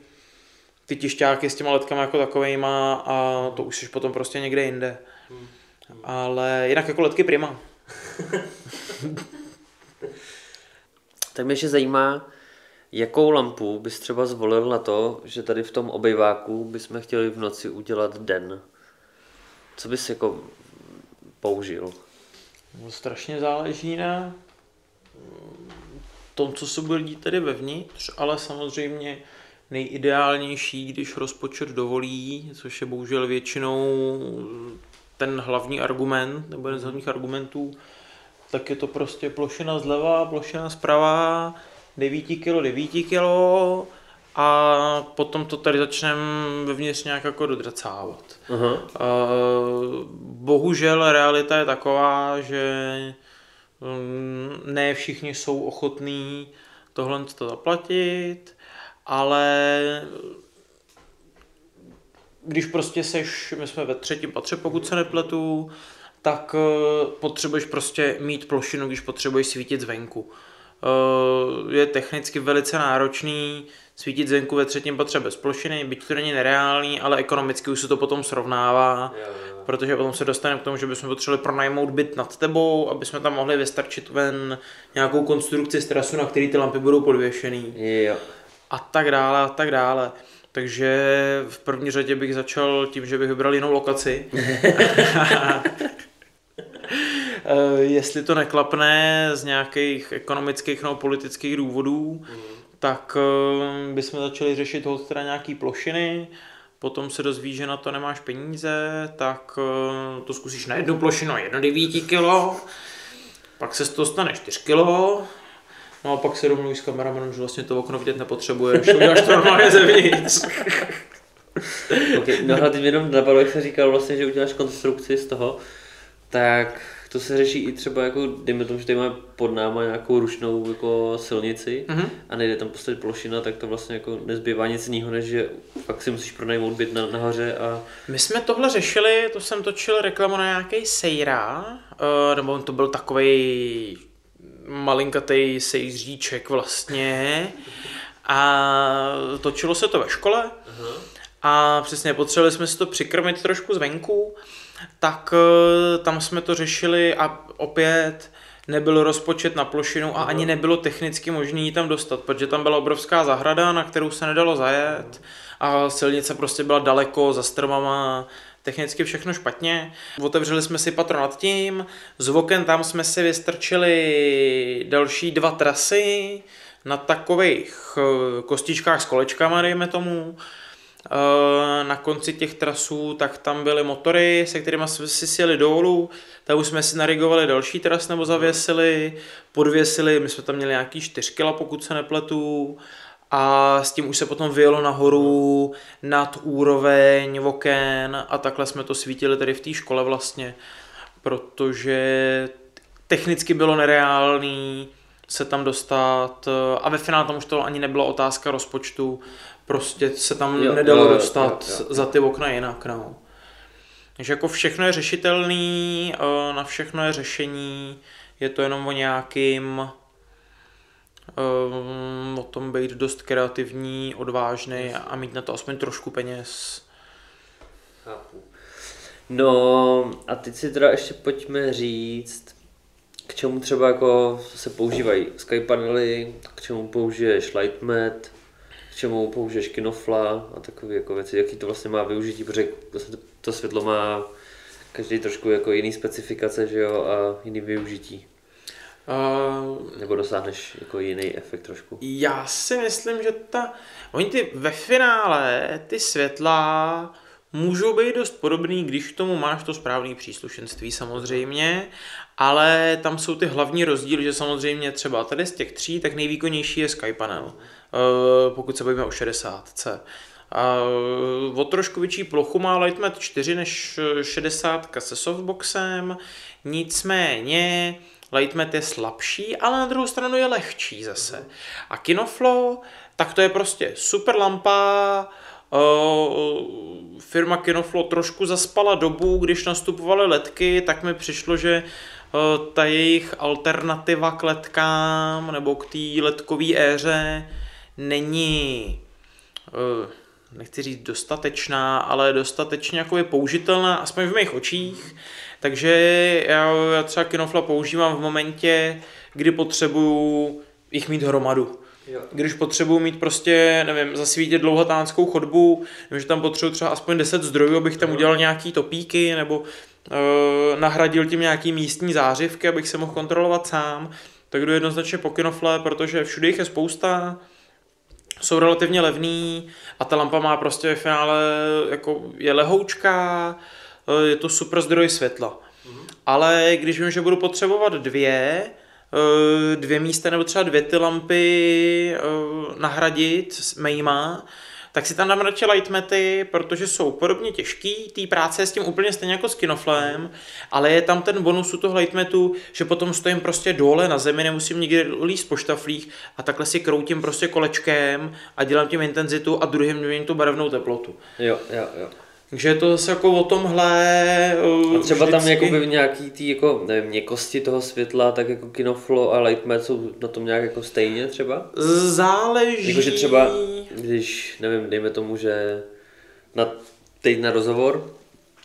ty tišťáky s těma letkama jako takovejma a to už jsi potom prostě někde jinde. Ale jinak jako letky prima.
Tak mě ještě zajímá, jakou lampu bys třeba zvolil na to, že tady v tom obejváku bychom chtěli v noci udělat den. Co bys jako použil?
No, strašně záleží na mm, tom, co se bude dít tady vevnitř, ale samozřejmě nejideálnější, když rozpočet dovolí, což je bohužel většinou ten hlavní argument, nebo jeden z hlavních argumentů, tak je to prostě plošina zleva, plošina zprava, 9 kg, 9 kg a potom to tady začneme vevnitř nějak jako dodracávat.
Aha.
Uh, bohužel realita je taková, že mm, ne všichni jsou ochotní tohle to zaplatit, ale když prostě seš, my jsme ve třetím patře, pokud se nepletu, tak eh, potřebuješ prostě mít plošinu, když potřebuješ svítit zvenku. Eh, Je technicky velice náročný svítit zvenku ve třetím patře bez plošiny, byť to není nereálný, ale ekonomicky už se to potom srovnává, protože potom se dostaneme k tomu, že bychom potřebovali pronajmout byt nad tebou, aby jsme tam mohli vystarčit ven nějakou konstrukci z trasu, na který ty lampy budou podvěšený
Jo.
a tak dále a tak dále. Takže v první řadě bych začal tím, že bych vybral jinou lokaci. Eh, Jestli to neklapne z nějakých ekonomických nebo politických důvodů, tak eh, bychom začali řešit hod teda nějaký plošiny, potom se dozví, že na to nemáš peníze, tak eh, to zkusíš na jednu plošinu a jedno 9 kilo, pak se z toho stane 4 kilo, no a pak se domluvíš s kameramanem, že vlastně to okno vidět nepotřebuješ, uděláš to normálně zevnitř.
Okay. No a teď mi jenom napadlo, jak jsem říkal vlastně, že uděláš konstrukci z toho, tak to se řeší i třeba jako, dejme tomu, že tady máme pod náma nějakou rušnou jako silnici
Mhm.
a nejde tam postavit plošina, tak to vlastně jako nezbývá nic jiného, než že fakt si musíš pronajmout byt na, nahoře a
My jsme tohle řešili, to jsem točil reklamu na nějaký Sejra, eh, nebo on to byl takový malinkatý sejříček vlastně. A točilo se to ve škole. A přesně potřebovali jsme si to přikrmit trošku zvenku, tak eh, tam jsme to řešili a opět nebyl rozpočet na plošinu a ani nebylo technicky možné ji tam dostat, protože tam byla obrovská zahrada, na kterou se nedalo zajet a silnice prostě byla daleko za stromama, technicky všechno špatně. Otevřeli jsme si patro nad tím, z oken tam jsme si vystrčili další dva trasy na takových eh, kostičkách s kolečkama, dejme tomu. Eh, Na konci těch trasů tak tam byly motory, se kterými jsme si sjeli dolů, tak už jsme si narigovali další tras nebo zavěsili, podvěsili, my jsme tam měli nějaký 4 kila, pokud se nepletu, a s tím už se potom vyjelo nahoru nad úroveň oken a takhle jsme to svítili tady v té škole vlastně, protože technicky bylo nereálný se tam dostat eh, a ve finále tam už to ani nebyla otázka rozpočtu, prostě se tam
Jo,
nedalo
jo, jo,
dostat
jo, jo.
za ty okna jinak, no. Takže jako všechno je řešitelný, eh, na všechno je řešení, je to jenom o nějakým eh, o tom být dost kreativní, odvážný a mít na to aspoň trošku peněz.
Chápu. No a teď si teda ještě pojďme říct, k čemu třeba jako se používají Sky panely, k čemu použiješ Lightmat, k čemu použiješ Kinofla a takové jako věci, jaký to vlastně má využití, protože vlastně to, to světlo má každý trošku jako jiný specifikace, že jo, a jiný využití.
Uh,
Nebo dosáhneš jako jiný efekt trošku.
já si myslím, že ta... Oni ty ve finále ty světla můžou být dost podobný, když k tomu máš to správné příslušenství samozřejmě, ale tam jsou ty hlavní rozdíly, že samozřejmě třeba tady z těch tří, tak nejvýkonnější je Skypanel, pokud se bavíme o 60C. A o trošku větší plochu má Lightmat 4 než 60 se softboxem, nicméně Lightmat je slabší, ale na druhou stranu je lehčí zase. A Kinoflow, tak to je prostě super lampa, firma Kinoflo trošku zaspala dobu, když nastupovaly letky, tak mi přišlo, že ta jejich alternativa k letkám nebo k té letkové éře není, uh, nechci říct dostatečná, ale dostatečně jako je použitelná, aspoň v mých očích. Takže já, já třeba Kinofla používám v momentě, kdy potřebuju jich mít hromadu. Když potřebuji mít prostě, nevím, zasvítit dlouhotánskou chodbu, vím, že tam potřebuji třeba aspoň 10 zdrojů, abych tam udělal nějaký topíky, nebo e, nahradil tím nějaký místní zářivky, abych se mohl kontrolovat sám, tak jdu jednoznačně po kinofle, protože všude jich je spousta, jsou relativně levný a ta lampa má prostě v finále, jako je lehoučká, e, je to super zdroj světla. Ale když vím, že budu potřebovat dvě, eh, dvě místa nebo třeba dvě ty lampy eh, nahradit s mejma, tak si tam dám radši lightmaty, protože jsou podobně těžký, té práce je s tím úplně stejně jako s kinoflem, ale je tam ten bonus u toho lightmatu, že potom stojím prostě dole na zemi, nemusím nikdy líst po štaflích a takhle si kroutím prostě kolečkem a dělám tím intenzitu a druhým měním tu barevnou teplotu.
Jo, jo, jo.
Takže je to zase jako o tomhle
A třeba tam jakoby nějaký ty jako, nevím, měkosti toho světla, tak jako Kinoflo a Lightmat jsou na tom nějak jako stejně třeba?
Záleží.
Jakože třeba, když, nevím, dejme tomu, že na, teď na rozhovor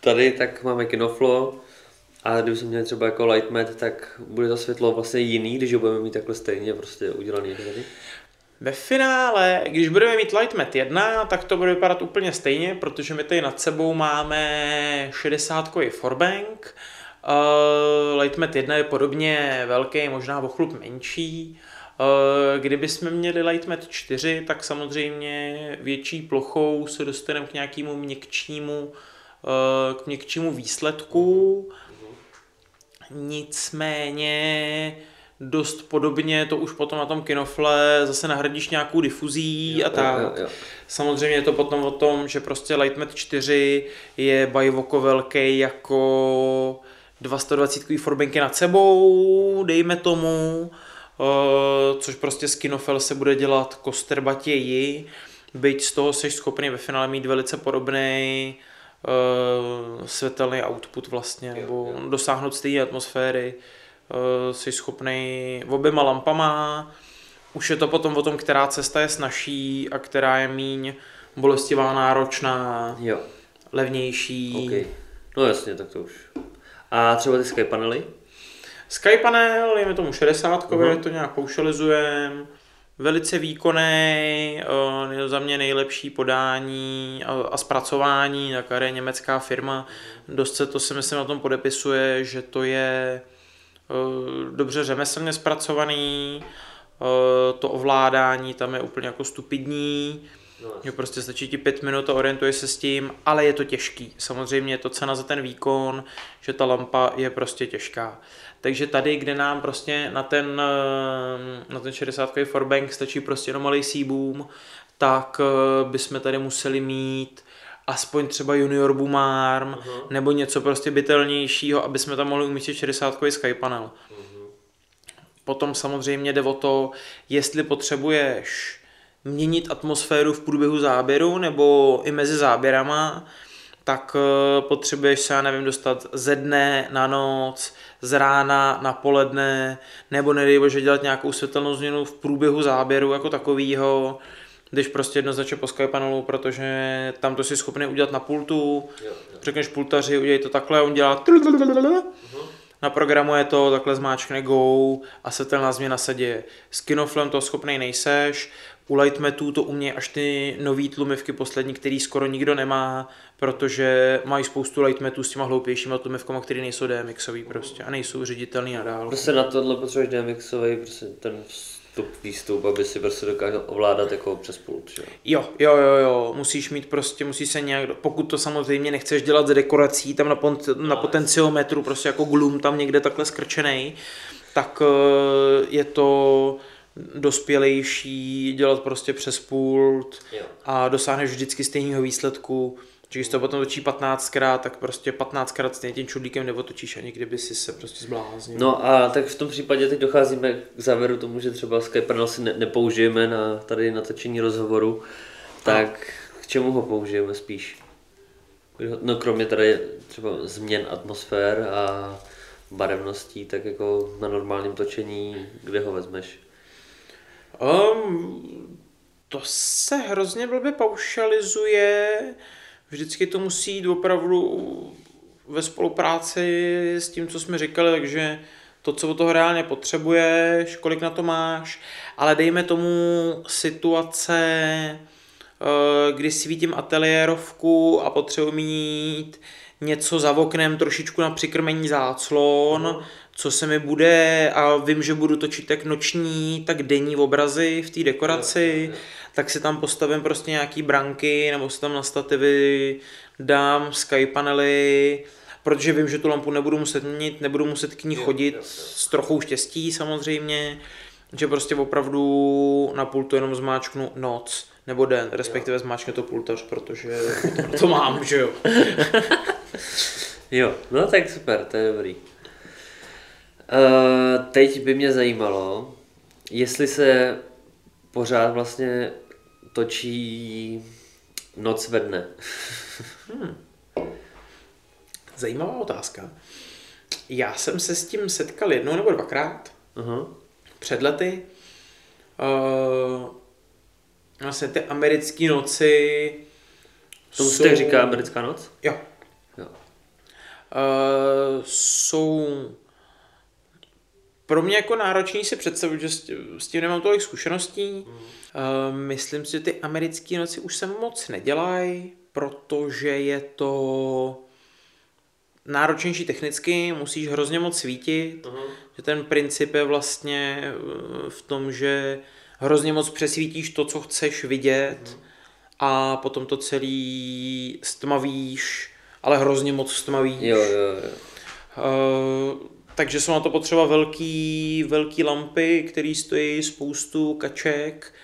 tady, tak máme Kinoflo a kdyby jsme měli třeba jako Lightmat, tak bude to světlo vlastně jiný, když ho budeme mít takhle stejně prostě udělaný tady.
Ve finále, když budeme mít Lightmat 1, tak to bude vypadat úplně stejně, protože my tady nad sebou máme 60 Forbank. Uh, Lightmat 1 je podobně velký, možná o chlup menší. Uh, kdyby jsme měli Lightmat 4, tak samozřejmě větší plochou se dostaneme k nějakému měkčímu, uh, k měkčímu výsledku. Nicméně dost podobně to už potom na tom kinofle zase nahradíš nějakou difuzí a tak.
Jo, jo.
Samozřejmě je to potom o tom, že prostě Lightmat 4 je bajvoko velký jako dva 120 forbenky nad sebou, dejme tomu, eh, což prostě z kinofel se bude dělat kosterbatěji, byť z toho jsi schopný ve finále mít velice podobný uh, světelný output vlastně, nebo dosáhnout stejné atmosféry, jsi schopný oběma lampama, už je to potom o tom, která cesta je snažší a která je míň bolestivá, náročná,
Jo,
levnější.
OK. No jasně, tak to už. A třeba ty Sky panely?
Skypanel, je tomu 60
Mhm.
to nějak paušalizujeme. Velice výkonný, eh, za mě nejlepší podání a, a zpracování, taká je německá firma. Dost se to si myslím na tom podepisuje, že to je eh, dobře řemeslně zpracovaný, eh, to ovládání tam je úplně jako stupidní, že prostě stačí ti pět minut a orientuješ se s tím, ale je to těžký. Samozřejmě je to cena za ten výkon, že ta lampa je prostě těžká. Takže tady, kde nám prostě na ten, eh, na ten 60 Forbank stačí prostě jenom malý C-boom, tak eh, bychom tady museli mít aspoň třeba junior boom arm, nebo něco prostě bytelnějšího, aby jsme tam mohli umístit 60 Sky panel. Potom samozřejmě jde o to, jestli potřebuješ měnit atmosféru v průběhu záběru nebo i mezi záběrama, tak eh, potřebuješ se, já nevím, dostat ze dne na noc, z rána na poledne, nebo nedej bože dělat nějakou světelnou změnu v průběhu záběru jako takovýho, když prostě jednoznačně po Skype panelu, protože tam to si schopný udělat na pultu, řekneš pultaři, udělej to takhle, on dělá naprogramuje to, takhle zmáčkne go a světelná změna se děje. S Kinoflem to schopnej nejseš, u Lightmatů to umějí až ty nový tlumivky poslední, který skoro nikdo nemá, protože mají spoustu Lightmatů s těma hloupějšíma tlumivkama, které nejsou DMXový prostě a nejsou ředitelný nadál.
Prostě na tohle potřebuješ DMXový, prostě ten vstup, výstup, aby si prostě dokázal ovládat jako přes pult, že? jo?
Jo, jo, jo, musíš mít prostě, musíš se nějak, pokud to samozřejmě nechceš dělat z dekorací, tam na, pon, na potenciometru, prostě jako glum tam někde takhle skrčený, tak eh, je to dospělejší dělat prostě přes pult
Jo.
a dosáhneš vždycky stejného výsledku. Že když to potom točí 15krát, tak prostě 15krát stejně tím čudlíkem neotočíš ani kdyby si se prostě zbláznil.
No a tak v tom případě teď docházíme k závěru tomu, že třeba Skype si ne, nepoužijeme na tady natočení rozhovoru, tak k čemu ho použijeme spíš? No kromě tady třeba změn atmosfér a barevností, tak jako na normálním točení, kde ho vezmeš?
Um, to se hrozně blbě paušalizuje. Vždycky to musí jít opravdu ve spolupráci s tím, co jsme říkali, takže to, co od toho reálně potřebuješ, kolik na to máš, ale dejme tomu situace, eh, kdy svítím ateliérovku a potřebuji mít něco za oknem trošičku na přikrmení záclon, co se mi bude a vím, že budu točit jak noční, tak denní obrazy v té dekoraci, tak si tam postavím prostě nějaký branky nebo si tam na stativy dám sky panely, protože vím, že tu lampu nebudu muset měnit, nebudu muset k ní chodit s trochou štěstí samozřejmě, že prostě opravdu na pultu jenom zmáčknu noc nebo den, respektive zmáčknu to pultař, protože to, to mám, že jo.
Jo, no tak super, to je dobrý. Uh, teď by mě zajímalo, jestli se pořád vlastně točí noc ve dne.
Zajímavá otázka. Já jsem se s tím setkal jednou nebo dvakrát
Aha.
před lety. Uh, vlastně ty americké noci
Tomu se tak říká americká noc?
Jo.
Jo.
Uh, jsou pro mě jako náročný si představit, že s tím, nemám tolik zkušeností. Mm. Uh, myslím si, že ty americké noci už se moc nedělají, protože je to náročnější technicky, musíš hrozně moc svítit,
Aha.
že ten princip je vlastně eh, v tom, že hrozně moc přesvítíš to, co chceš vidět a potom to celý stmavíš, ale hrozně moc stmavíš.
Jo, jo, jo.
Uh, takže jsou na to potřeba velký, velký lampy, které stojí spoustu kaček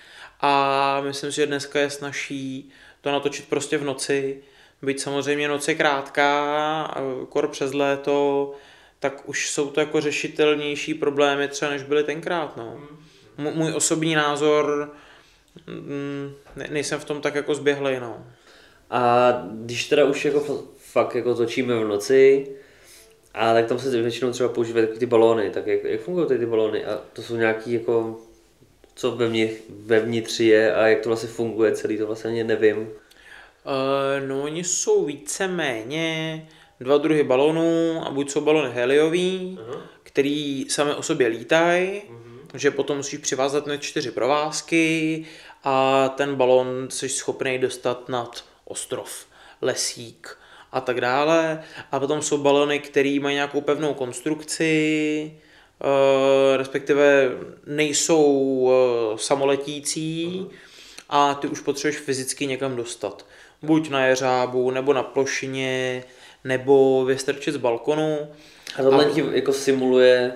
a myslím si, že dneska je snažší to natočit prostě v noci. Byť samozřejmě noc je krátká, kor přes léto, tak už jsou to jako řešitelnější problémy třeba než byly tenkrát. No. M- můj osobní názor, mm, ne- nejsem v tom tak jako zběhlej. No.
A když teda už jako fa- fakt jako točíme v noci, a tak tam se většinou třeba používají ty balóny, tak jak, jak fungují ty, ty balóny? A to jsou nějaký jako, co vevnitř, vevnitř je a jak to vlastně funguje celý, to vlastně ani nevím.
Uh, no oni jsou víceméně dva druhy balonů a buď jsou balony heliový,
Aha.
který sami o sobě lítají, že potom musíš přivázat na čtyři provázky a ten balon jsi schopný dostat nad ostrov, lesík a tak dále. A potom jsou balony, které mají nějakou pevnou konstrukci, eh, respektive nejsou eh, samoletící a ty už potřebuješ fyzicky někam dostat. Buď na jeřábu, nebo na plošině, nebo vystrčit z balkonu.
A tohle
A-
ti jako simuluje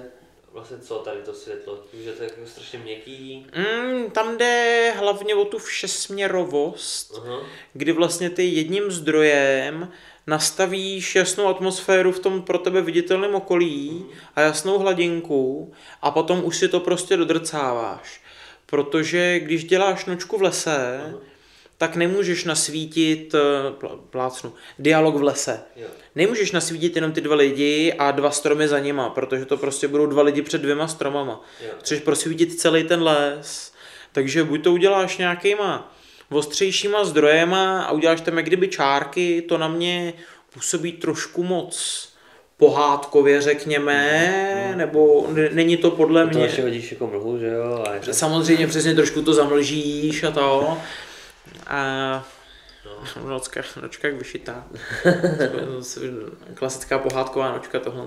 vlastně co tady to světlo, že to je jako strašně měkký.
Mm, tam jde hlavně o tu všesměrovost,
Aha.
kdy vlastně ty jedním zdrojem nastavíš jasnou atmosféru v tom pro tebe viditelném okolí a jasnou hladinku a potom už si to prostě dodrcáváš. Protože když děláš nočku v lese, tak nemůžeš nasvítit, eh, plá- plácnu, dialog v lese. Nemůžeš nasvítit jenom ty dva lidi a dva stromy za nima, protože to prostě budou dva lidi před dvěma stromama. Chceš prosvítit celý ten les, takže buď to uděláš nějakýma ostřejšíma zdrojema a uděláš tam jak kdyby čárky, to na mě působí trošku moc pohádkově, řekněme, nebo n- není to podle
To
mě.
ještě hodíš jako mlhu, že jo? A je
Samozřejmě přesně trošku to zamlžíš a to. A nočka, nočka jak vyšitá. Klasická pohádková nočka tohle.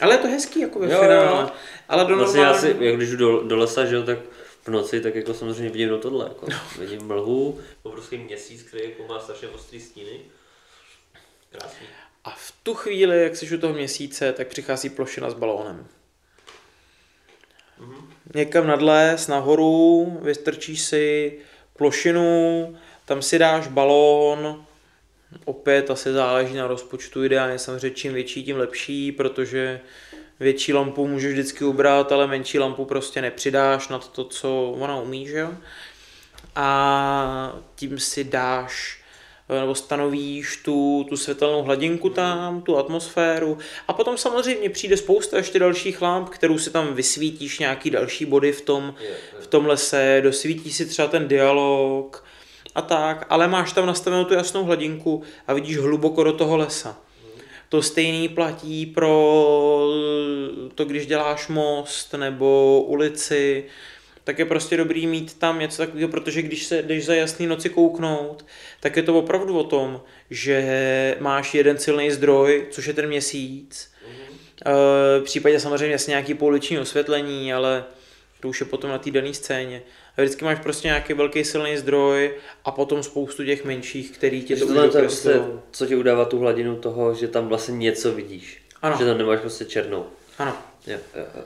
Ale je to hezký jako ve
Jo,
finále.
jo.
Ale do
Vlastně já
normální...
si, jak když jdu do, do lesa, že jo, tak v noci, tak jako samozřejmě vidím do tohle, jako. Vidím mlhu, obrovský měsíc, který jako má strašně ostrý stíny. Krásný.
A v tu chvíli, jak jsi u toho měsíce, tak přichází plošina s balónem. Někam nad les, nahoru, vystrčíš si plošinu, tam si dáš balón, opět asi záleží na rozpočtu, ideálně samozřejmě čím větší, tím lepší, protože větší lampu můžeš vždycky ubrat, ale menší lampu prostě nepřidáš nad to, co ona umí, že jo? A tím si dáš nebo stanovíš tu, tu světelnou hladinku tam, tu atmosféru a potom samozřejmě přijde spousta ještě dalších lamp, kterou si tam vysvítíš nějaký další body v tom, v tom lese, dosvítí si třeba ten dialog a tak, ale máš tam nastavenou tu jasnou hladinku a vidíš hluboko do toho lesa. To stejný platí pro to, když děláš most nebo ulici, tak je prostě dobrý mít tam něco takového, protože když se jdeš za jasný noci kouknout, tak je to opravdu o tom, že máš jeden silný zdroj, což je ten měsíc. Eh, V případě samozřejmě jasně nějaký pouliční osvětlení, ale to už je potom na té dané scéně. Vždycky máš prostě nějaký velký silný zdroj a potom spoustu těch menších, který ti to
tohle
už
to je prostě,
dokreslujou.
co ti udává tu hladinu toho, že tam vlastně něco vidíš.
Ano.
Že tam nemáš prostě černou.
Ano.
Jo, jo, jo.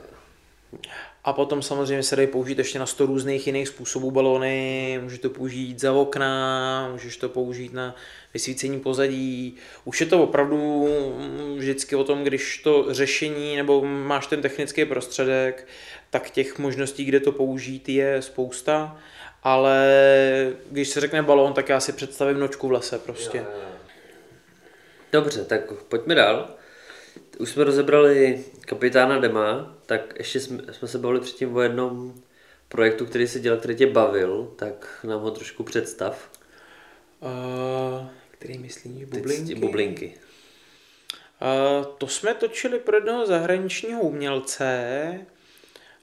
A potom samozřejmě se dají použít ještě na 100 různých jiných způsobů balony, můžeš to použít za okna, můžeš to použít na vysvícení pozadí. Už je to opravdu vždycky o tom, když to řešení nebo máš ten technický prostředek, tak těch možností, kde to použít, je spousta. Ale když se řekne balón, tak já si představím nočku v lese prostě.
Dobře, tak pojďme dál. Už jsme rozebrali kapitána Dema, tak ještě jsme, jsme se bavili předtím o jednom projektu, který se dělal, který tě bavil, tak nám ho trošku představ.
Uh, který myslíš? Bublinky?
bublinky.
Uh, to jsme točili pro jednoho zahraničního umělce.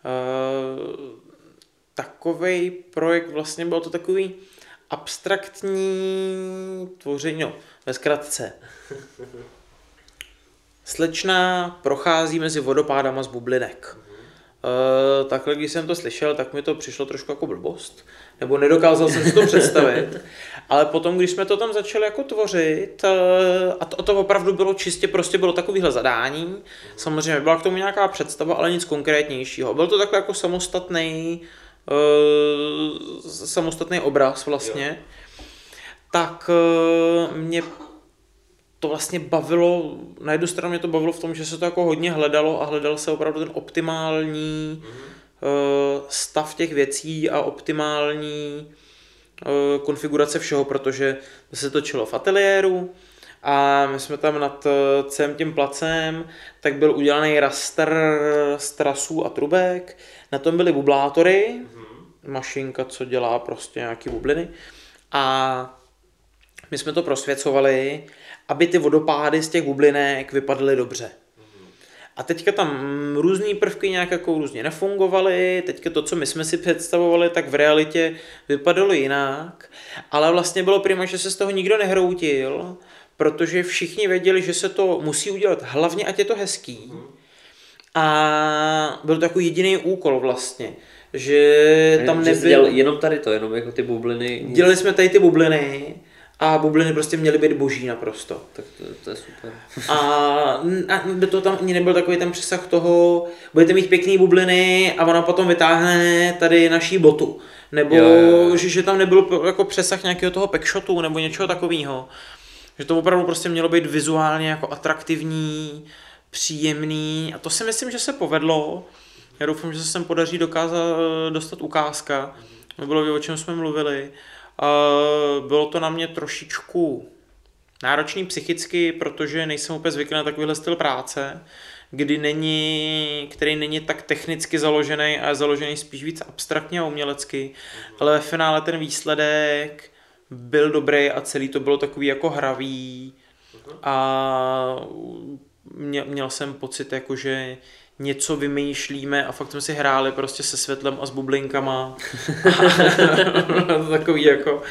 Uh, takový projekt, vlastně byl to takový abstraktní tvoření, no, ve zkratce. Slečna prochází mezi vodopádama z bublinek. Uh, takhle, když jsem to slyšel, tak mi to přišlo trošku jako blbost, nebo nedokázal jsem si to představit, ale potom, když jsme to tam začali jako tvořit, uh, a to, to opravdu bylo čistě, prostě bylo takovýhle zadání, samozřejmě byla k tomu nějaká představa, ale nic konkrétnějšího. Byl to takhle jako samostatný, uh, samostatný obraz vlastně, tak uh, mě to vlastně bavilo, na jednu stranu mě to bavilo v tom, že se to jako hodně hledalo a hledal se opravdu ten optimální mm-hmm. stav těch věcí a optimální eh, konfigurace všeho, protože se točilo v ateliéru a my jsme tam nad eh, celým tím placem, tak byl udělaný raster z trasů a trubek, na tom byly bublátory, mm-hmm. mašinka, co dělá prostě nějaký bubliny a my jsme to prosvěcovali, aby ty vodopády z těch bublinek vypadaly dobře. A teďka tam různé prvky nějak jako různě nefungovaly, teďka to, co my jsme si představovali, tak v realitě vypadalo jinak, ale vlastně bylo prima, že se z toho nikdo nehroutil, protože všichni věděli, že se to musí udělat hlavně, ať je to hezký. A byl to jako jediný úkol vlastně, že tam nebyl...
jenom tady to, jenom jako ty bubliny.
Dělali jsme tady ty bubliny a bubliny prostě měly být boží naprosto.
Tak to, to je super.
A, a do toho tam ani nebyl takový ten přesah toho, budete mít pěkný bubliny a ona potom vytáhne tady naší botu. Nebo
Jo, jo, jo.
Že, že tam nebyl jako přesah nějakého toho packshotu nebo něčeho takového. Že to opravdu prostě mělo být vizuálně jako atraktivní, příjemný a to si myslím, že se povedlo. Já doufám, že se sem podaří dokázat dostat ukázka. Bylo, o čem jsme mluvili. A bylo to na mě trošičku náročný psychicky, protože nejsem úplně zvyklý na takovýhle styl práce, kdy není, který není tak technicky založený a je založený spíš víc abstraktně a umělecky, ale ve finále ten výsledek byl dobrý a celý to bylo takový jako hravý. A mě, měl jsem pocit jako, že něco vymýšlíme a fakt jsme si hráli prostě se světlem a s bublinkama. takový jako,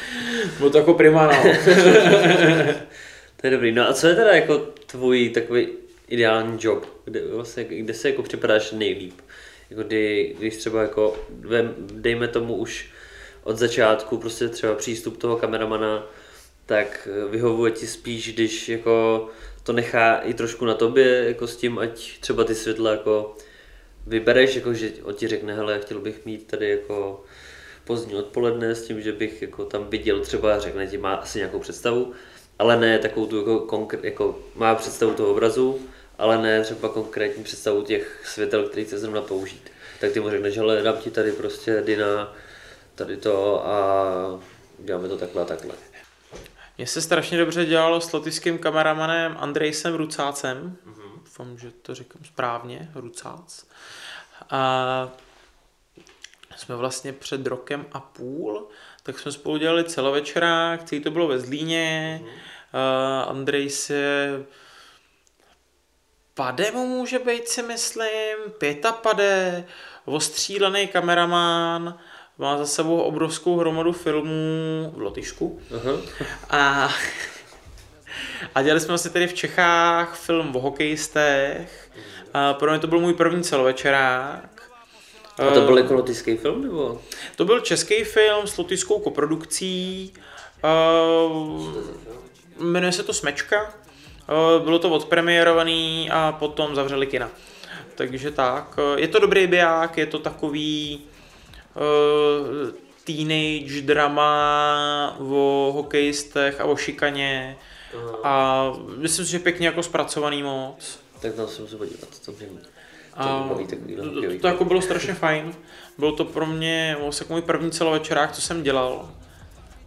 bylo to jako prima, no.
To je dobrý. No a co je teda jako tvůj takový ideální job, kde, vlastně, kde se jako připadáš nejlíp. Jako kdy, když třeba jako, dejme tomu už od začátku prostě třeba přístup toho kameramana, tak vyhovuje ti spíš, když jako to nechá i trošku na tobě, jako s tím, ať třeba ty světla jako vybereš, jako že on ti řekne, hele, chtěl bych mít tady jako pozdní odpoledne s tím, že bych jako tam viděl třeba, řekne ti, má asi nějakou představu, ale ne takovou tu jako, konkr- jako má představu toho obrazu, ale ne třeba konkrétní představu těch světel, který chce zrovna použít. Tak ty mu řekneš, hele, dám ti tady prostě Dina, tady to a děláme to takhle a takhle.
Mně se strašně dobře dělalo s lotyšským kameramanem Andrejsem Rucácem. Doufám, že to říkám správně, Rucác. A jsme vlastně před rokem a půl, tak jsme spolu dělali celovečerák, celý to bylo ve Zlíně. Uh, Andrej se pade mu může být, si myslím, pěta pade, ostřílený kameraman, má za sebou obrovskou hromadu filmů v Lotyšsku.
Aha.
A, a dělali jsme vlastně tady v Čechách film o hokejistech. A pro mě to byl můj první celovečerák.
A to byl jako lotyšský film, nebo?
To byl český film s lotyšskou koprodukcí. Uh, jmenuje se to Smečka. Uh, bylo to odpremiérovaný a potom zavřeli kina. Takže tak. Je to dobrý biják, je to takový uh, teenage drama o hokejistech a o šikaně. A myslím si, že pěkně jako zpracovaný moc.
Tak tam se musím podívat, to mě
A
to
to, to, to jako bylo strašně fajn. Bylo to pro mě vlastně jako můj první celovečerák, co jsem dělal.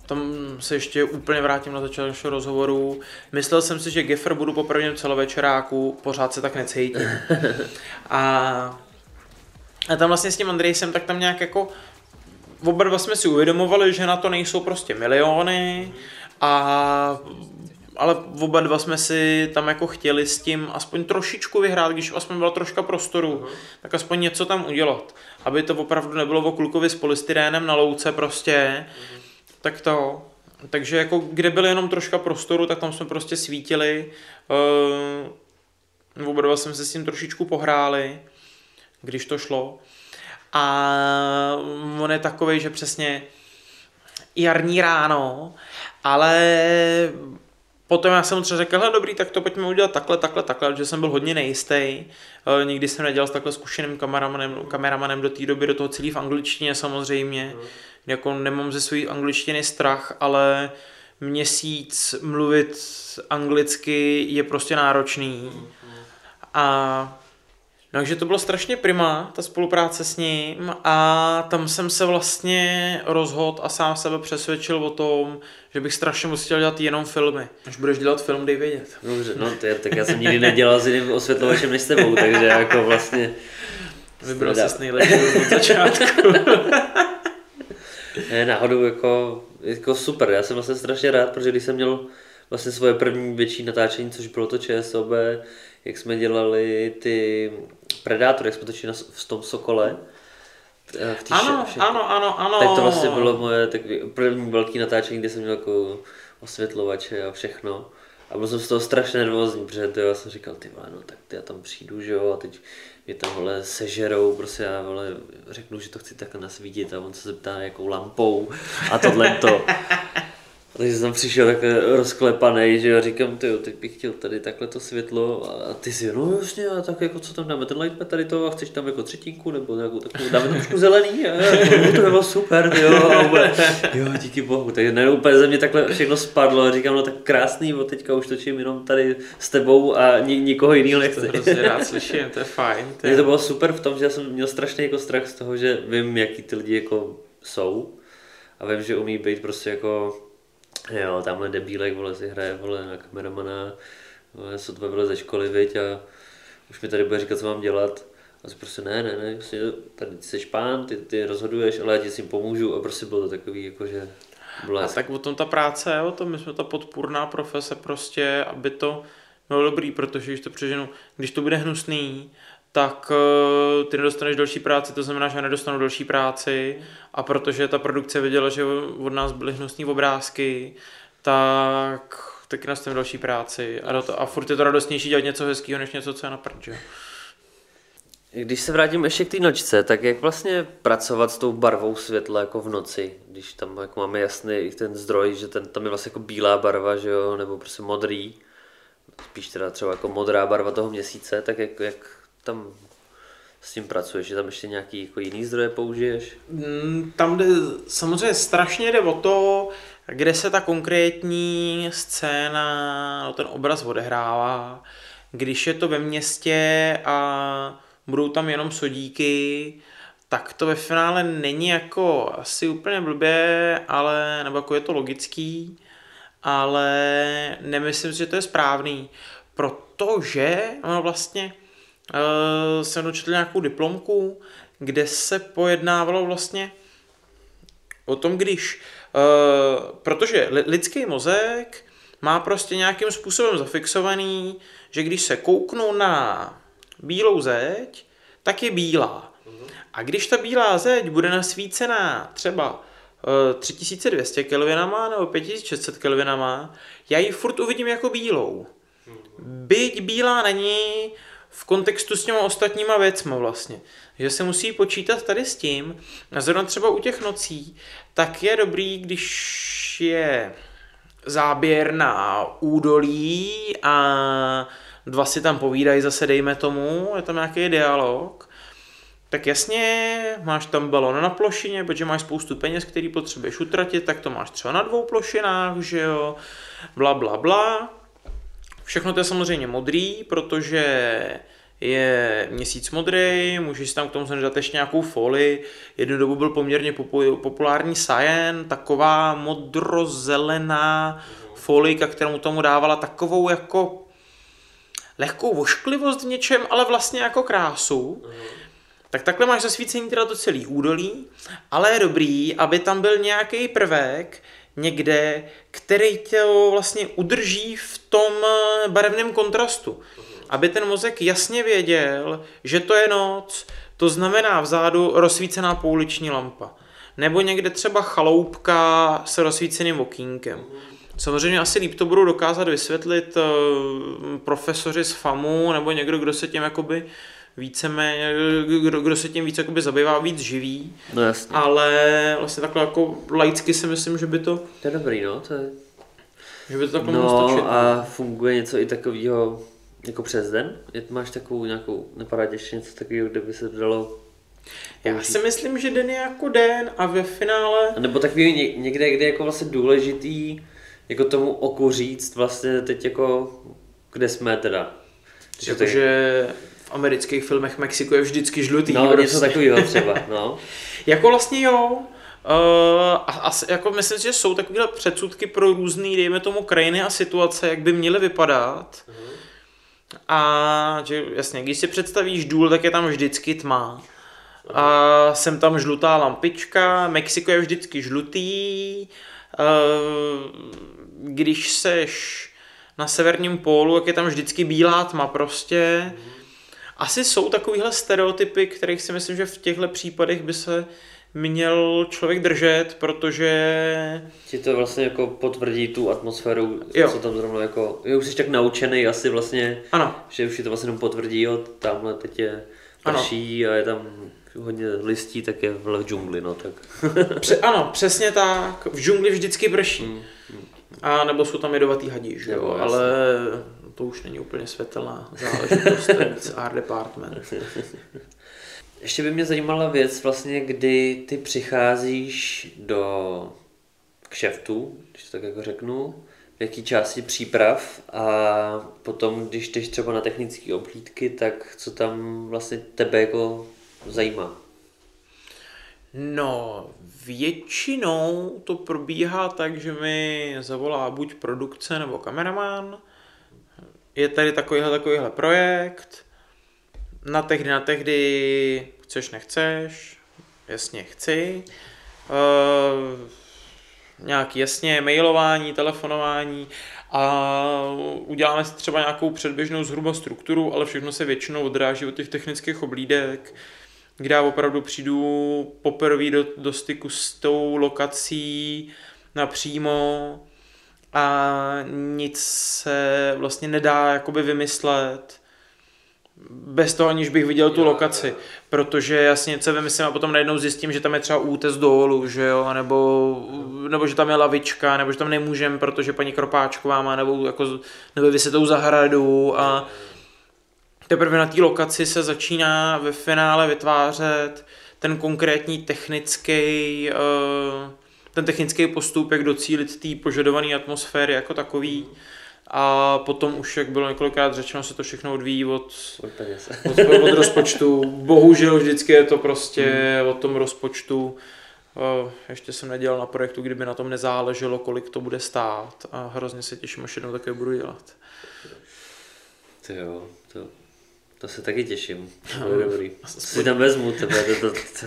Tam se ještě úplně vrátím na začátek našeho rozhovoru. Myslel jsem si, že Geffer budu po prvním celovečeráku, pořád se tak necítím. A, a tam vlastně s tím Andrejsem, tak tam nějak jako oba dva jsme si uvědomovali, že na to nejsou prostě miliony a ale oba dva jsme si tam jako chtěli s tím aspoň trošičku vyhrát, když aspoň byla troška prostoru, uh-huh. tak aspoň něco tam udělat. Aby to opravdu nebylo o klukovi s polystyrénem na louce prostě, uh-huh. tak to. Takže jako kde byl jenom troška prostoru, tak tam jsme prostě svítili. Uh, oba dva jsme se s tím trošičku pohráli, když to šlo. A on je takový, že přesně jarní ráno, ale potom já jsem mu třeba řekl, hele dobrý, tak to pojďme udělat takhle, takhle, takhle, že jsem byl hodně nejistý. E, nikdy jsem nedělal s takhle zkušeným kameramanem, kameramanem do té doby, do toho celý v angličtině samozřejmě. Mm. Jako nemám ze své angličtiny strach, ale měsíc mluvit anglicky je prostě náročný. Mm. A takže to bylo strašně prima, ta spolupráce s ním a tam jsem se vlastně rozhodl a sám sebe přesvědčil o tom, že bych strašně moc chtěl dělat jenom filmy. Až budeš dělat film, dej vědět.
Dobře, no je, tak já jsem nikdy nedělal s jiným osvětlovačem než s tebou, takže jako vlastně...
Vybral jsi nejlepší od začátku.
ne, náhodou jako, jako super, já jsem vlastně strašně rád, protože když jsem měl vlastně svoje první větší natáčení, což bylo to ČSOB, jak jsme dělali ty Predátor, jak jsme točili v tom Sokole.
V ano, vše, ano, ano, ano.
Tak to vlastně bylo moje takový první velký natáčení, kde jsem měl jako osvětlovače a všechno. A byl jsem z toho strašně nervózní, protože to já jsem říkal, ty vole, no tak ty já tam přijdu, že jo, a teď mě tam vole sežerou, prostě já vole řeknu, že to chci takhle nasvítit a on se zeptá jakou lampou a tohle to. Takže jsem přišel tak rozklepaný, že já říkám, ty teď bych chtěl tady takhle to světlo a ty si, no jasně, a tak jako co tam dáme, ten lightpad tady to a chceš tam jako třetinku nebo nějakou takovou, dáme trošku zelený a no, to bylo super, jo, a úplně, jo, díky bohu, takže ne, úplně ze mě takhle všechno spadlo a říkám, no tak krásný, bo teďka už točím jenom tady s tebou a ni, nikoho jiného nechci.
To hrozně rád slyším, to je fajn. To,
je... to bylo super v tom, že já jsem měl strašný jako strach z toho, že vím, jaký ty lidi jako jsou a vím, že umí být prostě jako Jo, tamhle debílek, vole, si hraje, vole, na kameramana, vole, sotva vole ze školy, viď, a už mi tady bude říkat, co mám dělat. A si prostě ne, ne, ne, prostě tady jsi pán, ty, ty rozhoduješ, ale já ti s tím pomůžu a prostě bylo to takový, jako že
A tak o tom ta práce o tom, my jsme ta podpůrná profese prostě, aby to bylo dobrý, protože když to přeženu, když to bude hnusný, tak uh, ty nedostaneš další práci, to znamená, že já nedostanu další práci a protože ta produkce viděla, že od nás byly hnusné obrázky, tak taky nastavím další práci a, to, a furt je to radostnější dělat něco hezkého, než něco, co je na prd.
Když se vrátím ještě k té nočce, tak jak vlastně pracovat s tou barvou světla jako v noci, když tam jako máme jasný ten zdroj, že ten, tam je vlastně jako bílá barva, že jo, nebo prostě modrý, spíš teda třeba jako modrá barva toho měsíce, tak jak, jak tam s tím pracuješ, že tam ještě nějaký jako jiný zdroje použiješ?
Mm, Tam jde, samozřejmě strašně jde o to, kde se ta konkrétní scéna, no, ten obraz odehrává. Když je to ve městě a budou tam jenom sodíky, tak to ve finále není jako asi úplně blbě, ale, nebo jako je to logický, ale nemyslím si, že to je správný, protože no vlastně jsem dočetl nějakou diplomku, kde se pojednávalo vlastně o tom, když, uh, protože li- lidský mozek má prostě nějakým způsobem zafixovaný, že když se kouknu na bílou zeď, tak je bílá. A když ta bílá zeď bude nasvícená třeba eh, 3200 kelvinama nebo 5600 kelvinama, já ji furt uvidím jako bílou. Byť bílá není v kontextu s těma ostatníma věcma vlastně. Že se musí počítat tady s tím, a zrovna třeba u těch nocí, tak je dobrý, když je záběr na údolí a dva si tam povídají zase, dejme tomu, je tam nějaký dialog, tak jasně, máš tam balon na plošině, protože máš spoustu peněz, který potřebuješ utratit, tak to máš třeba na dvou plošinách, že jo, bla, bla, bla. Všechno to je samozřejmě modrý, protože je měsíc modrý, můžeš si tam k tomu dát ještě nějakou folii. Jednu dobu byl poměrně popu- populární Cyan, taková modrozelená folika, kterou tomu dávala takovou jako lehkou vošklivost v něčem, ale vlastně jako krásu. Tak takhle máš zasvícení teda to celý údolí, ale je dobrý, aby tam byl nějaký prvek někde, který tě vlastně udrží v tom eh, barevném kontrastu. Aby ten mozek jasně věděl, že to je noc, to znamená vzadu rozsvícená pouliční lampa. Nebo někde třeba chaloupka s rozsvíceným okýnkem. Samozřejmě asi líp to budou dokázat vysvětlit eh, profesoři z FAMu nebo někdo, kdo se tím jakoby víceméně, kdo, kdo se tím víc jakoby zabývá, víc živý,
No jasně.
ale vlastně takhle jako laicky si myslím, že by to,
To je dobrý, no. To je...
že by to takhle mohlo stačit.
No a funguje něco i takového jako přes den? Je- Máš takovou nějakou, napadá tě ještě něco takového, kde by se dalo
Já si myslím, že den je jako den a ve finále
A nebo takový ně, někde, kde je jako vlastně důležitý jako tomu oku říct vlastně teď jako, kde jsme teda.
Jakože amerických filmech Mexiko je vždycky žlutý.
No,
prostě.
něco takového třeba, no.
Jako vlastně jo. Uh, a, a, jako myslím si, že jsou takovéhle předsudky pro různé, dejme tomu, krajiny a situace, jak by měly vypadat. A že jasně, když si představíš důl, tak je tam vždycky tma. A jsem tam žlutá lampička, Mexiko je vždycky žlutý. Uh, když seš na severním pólu, jak je tam vždycky bílá tma prostě. Asi jsou takovýhle stereotypy, kterých si myslím, že v těchto případech by se měl člověk držet, protože
Ti to vlastně jako potvrdí tu atmosféru,
Jo.
co tam zrovna jako, jo, už jsi tak naučený asi vlastně,
ano,
že už ti to vlastně jenom potvrdí, jo, tamhle teď je prší a je tam hodně listí, tak je v džungli, no tak.
pře- ano, přesně tak, v džungli vždycky prší. A nebo jsou tam jedovatý hadí, že
Jo,
jo, ale to už není úplně světelná záležitost, ten art department.
Ještě by mě zajímala věc vlastně, kdy ty přicházíš do kšeftu, když to tak jako řeknu, v jaký části příprav a potom, když jdeš třeba na technické oblídky, tak co tam vlastně tebe jako zajímá?
No, většinou to probíhá tak, že mi zavolá buď produkce nebo kameraman. Je tady takovýhle, takovýhle projekt. Na tehdy, na tehdy chceš, nechceš. Jasně, chci. Uh, nějaký jasně mailování, telefonování a uděláme si třeba nějakou předběžnou zhruba strukturu, ale všechno se většinou odráží od těch technických oblídek, kde já opravdu přijdu poprvé do, do styku s tou lokací napřímo a nic se vlastně nedá jakoby vymyslet bez toho, aniž bych viděl tu lokaci, protože jasně se vymyslím a potom najednou zjistím, že tam je třeba útes dolů, že jo, nebo, nebo že tam je lavička, nebo že tam nemůžem, protože paní Kropáčková má nebo, jako, nebo vysetou zahradu a teprve na té lokaci se začíná ve finále vytvářet ten konkrétní technický, eh, ten technický postup, jak docílit té požadované atmosféry jako takový. A potom už, jak bylo několikrát řečeno, se to všechno odvíjí od,
Od
od, od rozpočtu. Bohužel vždycky je to prostě o tom rozpočtu. Eh, Ještě jsem nedělal na projektu, kdyby na tom nezáleželo, kolik to bude stát. A hrozně se těším, až jednou také budu dělat.
Ty jo, to, to se taky těším. To je dobrý. Si tam vezmu tebe. To, to, to.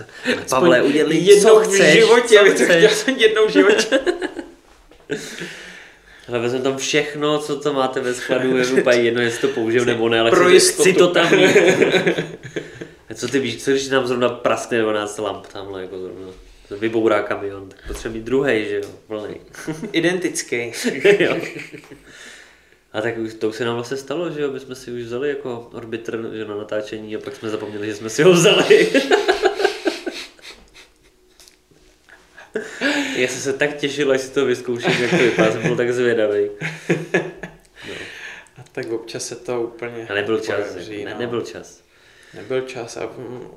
Pavle, udělej, co
jednou
chceš.
v životě,
co
to chtěl
chceš.
jsem jednou v životě.
Ale vezmu tam všechno, co to máte ve skladu, je úplně jedno, jestli to použiju nebo ne, ale
Pro
chci, chci to tam mít. A co ty víš, co když tam zrovna praskne 12 lamp tamhle, jako zrovna vybourá kamion, tak potřebuje mít druhý, že jo, plný.
Identický.
jo. A tak už, to už se nám vlastně stalo, že jo, my jsme si už vzali jako orbiter že na natáčení a pak jsme zapomněli, že jsme si ho vzali. Já jsem se tak těšil, až si to vyzkouším, jak to vypadá, jsem byl tak zvědavý.
A tak občas se to úplně...
A nebyl čas,
podaří,
ne,
no.
nebyl čas.
Nebyl čas a mm,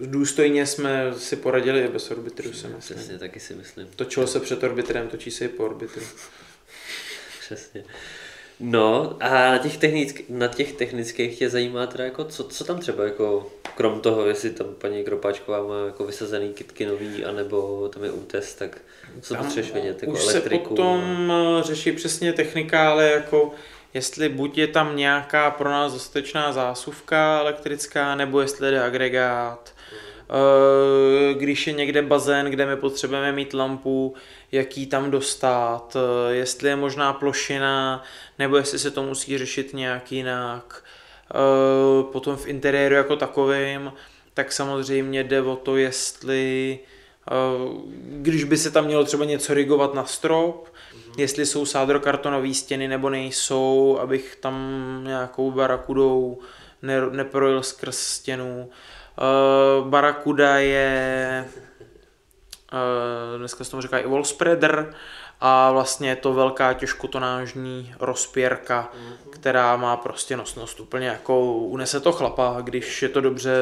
důstojně jsme si poradili i bez orbiteru, si myslím.
Přesně, taky si myslím.
Točilo se před orbiterem, točí se i po orbiteru.
Přesně. No a na těch, technick, na těch technických tě zajímá teda jako, co, co tam třeba jako, krom toho, jestli tam paní Kropáčková má jako vysazený kitky nový, anebo tam je útes, tak co
Tam
potřebuješ vědět, jako
Už
elektriku?
se potom eh, řeší přesně technika, ale jako jestli buď je tam nějaká pro nás dostatečná zásuvka elektrická, nebo jestli jde agregát. Eh, Když je někde bazén, kde my potřebujeme mít lampu, jak ji tam dostat, eh, jestli je možná plošina, nebo jestli se to musí řešit nějak jinak. Eh, Potom v interiéru jako takovým, tak samozřejmě jde o to, jestli eh, když by se tam mělo třeba něco rigovat na strop, jestli jsou sádrokartonové stěny nebo nejsou, abych tam nějakou barakudou ne, neprojel skrz stěnu. Uh, barakuda je, uh, dneska se tomu říká i wall spreader, a vlastně je to velká těžkotonážní rozpěrka, která má prostě nosnost úplně jako unese to chlapa, když je to dobře,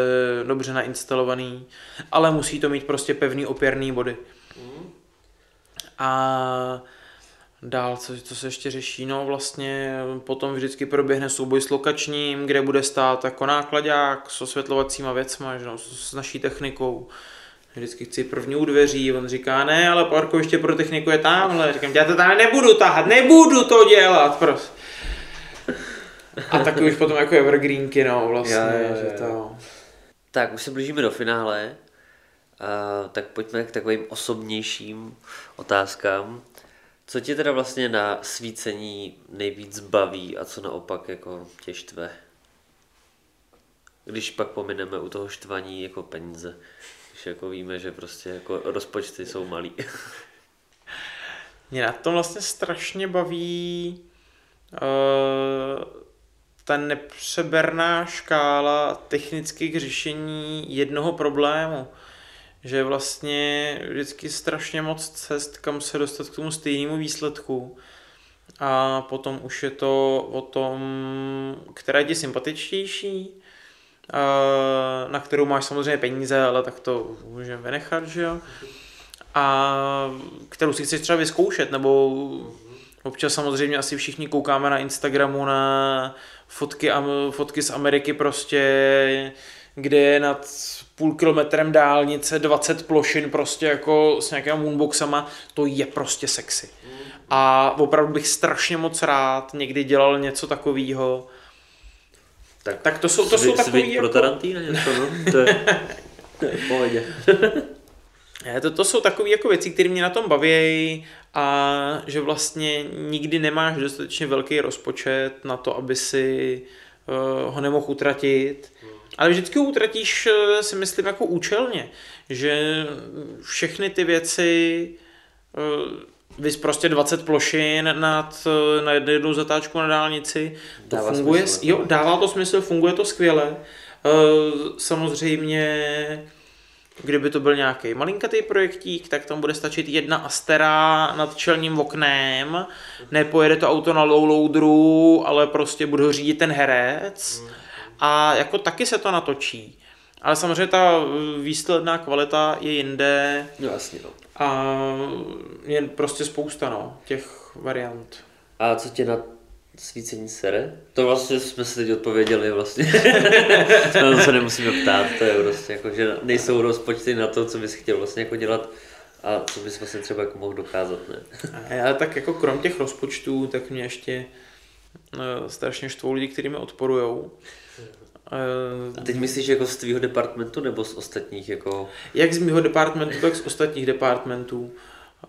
dobře nainstalovaný, ale musí to mít prostě pevný opěrný body. A dál, co, co se ještě řeší, no vlastně potom vždycky proběhne souboj s lokačním, kde bude stát jako nákladák s osvětlovacíma věcma, že no, s, s naší technikou. Vždycky chci první u dveří, on říká, ne, ale parkoviště pro techniku je tamhle. Říkám, já to tam nebudu tahat, nebudu to dělat, prostě. A takový už potom jako evergreenky, no, vlastně,
Jo, jo, jo,
že to...
Tak, už se blížíme do finále, a, tak pojďme k takovým osobnějším otázkám. Co tě teda vlastně na svícení nejvíc baví a co naopak jako tě štve? Když pak pomineme u toho štvaní jako peníze. Jako víme, že prostě jako rozpočty jsou malý.
Mě na tom vlastně strašně baví uh, ta nepřeberná škála technických řešení jednoho problému. Že vlastně vždycky strašně moc cest, kam se dostat k tomu stejnému výsledku. A potom už je to o tom, která je ti sympatičtější, na kterou máš samozřejmě peníze, ale tak to můžeme vynechat, že jo a kterou si chceš třeba vyzkoušet, nebo občas samozřejmě asi všichni koukáme na Instagramu na fotky, fotky z Ameriky prostě, kde je nad půl kilometrem dálnice 20 plošin prostě jako s nějakými moonboxama, to je prostě sexy. A opravdu bych strašně moc rád někdy dělal něco takového. Tak to jsou- to jsou takový jako-
pro Tarantína něco, no? To je, to je pohodě.
To, to jsou takové jako věci, které mě na tom baví a že vlastně nikdy nemáš dostatečně velký rozpočet na to, aby si uh, ho nemohl utratit. Ale vždycky ho utratíš, eh, si myslím, jako účelně, že všechny ty věci, eh, Vys prostě 20 plošin nad, eh, na jednu zatáčku na dálnici. To
Dává
funguje,
smysl,
jo, dává to smysl, funguje to skvěle. Eh, Samozřejmě, kdyby to byl nějaký malinkatý projektík, tak tam bude stačit jedna astera nad čelním oknem, nepojede to auto na low loaderu, ale prostě bude ho řídit ten herec a jako taky se to natočí. Ale samozřejmě ta eh, výsledná kvalita je jinde
No jasně, no.
a je prostě spousta no, těch variant.
A co tě na svícení sere? To vlastně jsme si teď odpověděli vlastně. to se nemusíme ptát, to je prostě jako, že nejsou rozpočty na to, co bys chtěl vlastně jako dělat a co bys vlastně třeba jako mohl dokázat, ne?
A já tak jako krom těch rozpočtů, tak mě ještě uh, strašně štvou lidi, kteří mi odporujou.
A teď myslíš jako z tvýho departmentu nebo z ostatních jako...
Jak z mého departmentu, tak z ostatních departmentů.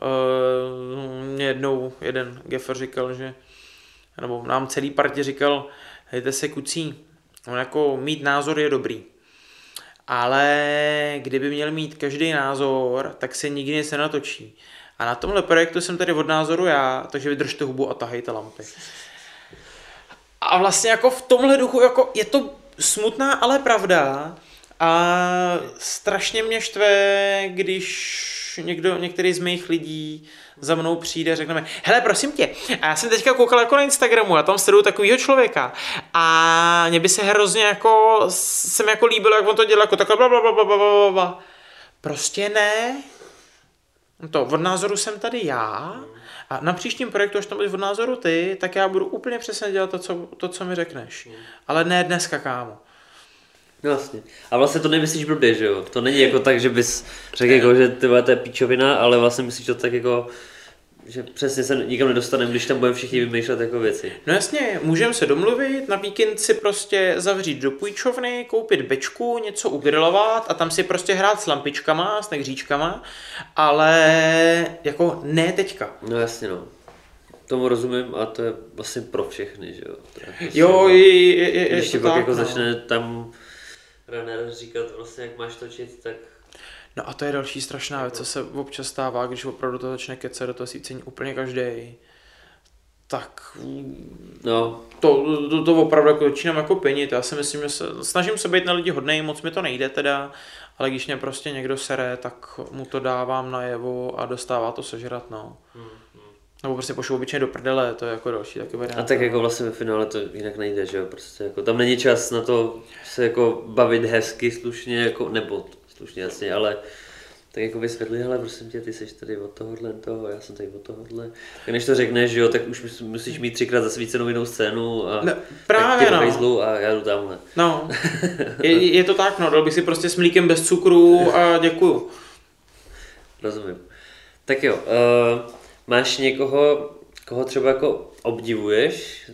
Uh, mě jednou jeden gefer říkal, že nebo nám celý partě říkal, hejte se kucí, on jako mít názor je dobrý. Ale kdyby měl mít každý názor, tak se nikdy nic nenatočí. A na tomhle projektu jsem tady od názoru já, takže vydržte hubu a tahejte lampy. A vlastně jako v tomhle duchu jako je to smutná, ale pravda. A strašně mě štve, když někdo, některý z mých lidí za mnou přijde a řekne mi, hele, prosím tě, já jsem teďka koukal jako na Instagramu a tam sleduju takového člověka a mě by se hrozně jako, se mi jako líbilo, jak on to dělá, jako takhle bla, bla, bla, bla, bla, bla. Prostě ne. To, od názoru jsem tady já a na příštím projektu, až tam budeš od názoru ty, tak já budu úplně přesně dělat to, co, to, co mi řekneš. Ale ne dneska, kámo.
No vlastně. A vlastně to nemyslíš blbě, že jo? To není jako tak, že bys řekl, jako, že ty to je píčovina, ale vlastně myslíš to tak jako, že přesně se nikam nedostaneme, když tam budeme všichni vymýšlet jako věci.
No jasně, můžeme se domluvit, na víkend si prostě zavřít do půjčovny, koupit bečku, něco ugrilovat a tam si prostě hrát s lampičkama, s nehříčkama, ale jako ne teďka.
No jasně, no. Tomu rozumím a to je vlastně pro všechny, že jo? Prostě,
Jo, je, je, je,
Když
je
ti
to
pak
tak,
jako
no.
začne tam trenér říkat vlastně, jak máš točit, tak
No a to je další strašná věc, co se občas stává, když opravdu to začne kecat do toho sícení úplně každý. Tak
no,
to, to, to opravdu jako začínám jako penit. Já si myslím, že se, snažím se být na lidi hodnej, moc mi to nejde teda, ale když mě prostě někdo sere, tak mu to dávám najevo a dostává to sežrat, no. Nebo prostě pošlu obyčejně do prdele, to je jako další taky varianta.
a tak jako vlastně ve finále to jinak nejde, že jo? Prostě jako tam není čas na to se jako bavit hezky, slušně, jako, nebo slušně jasně, ale tak jako vysvětli, hele, prosím tě, ty jsi tady od tohohle, toho, já jsem tady od tohohle. A než to řekneš, jo, tak už mus- musíš mít třikrát zasvícenou jinou scénu a
No, právě,
tak tě
no.
a já jdu tamhle.
No, je, je to tak, no, dal bych si prostě s mlíkem bez cukru a děkuju.
Rozumím. Tak jo, uh, máš někoho, koho třeba jako obdivuješ,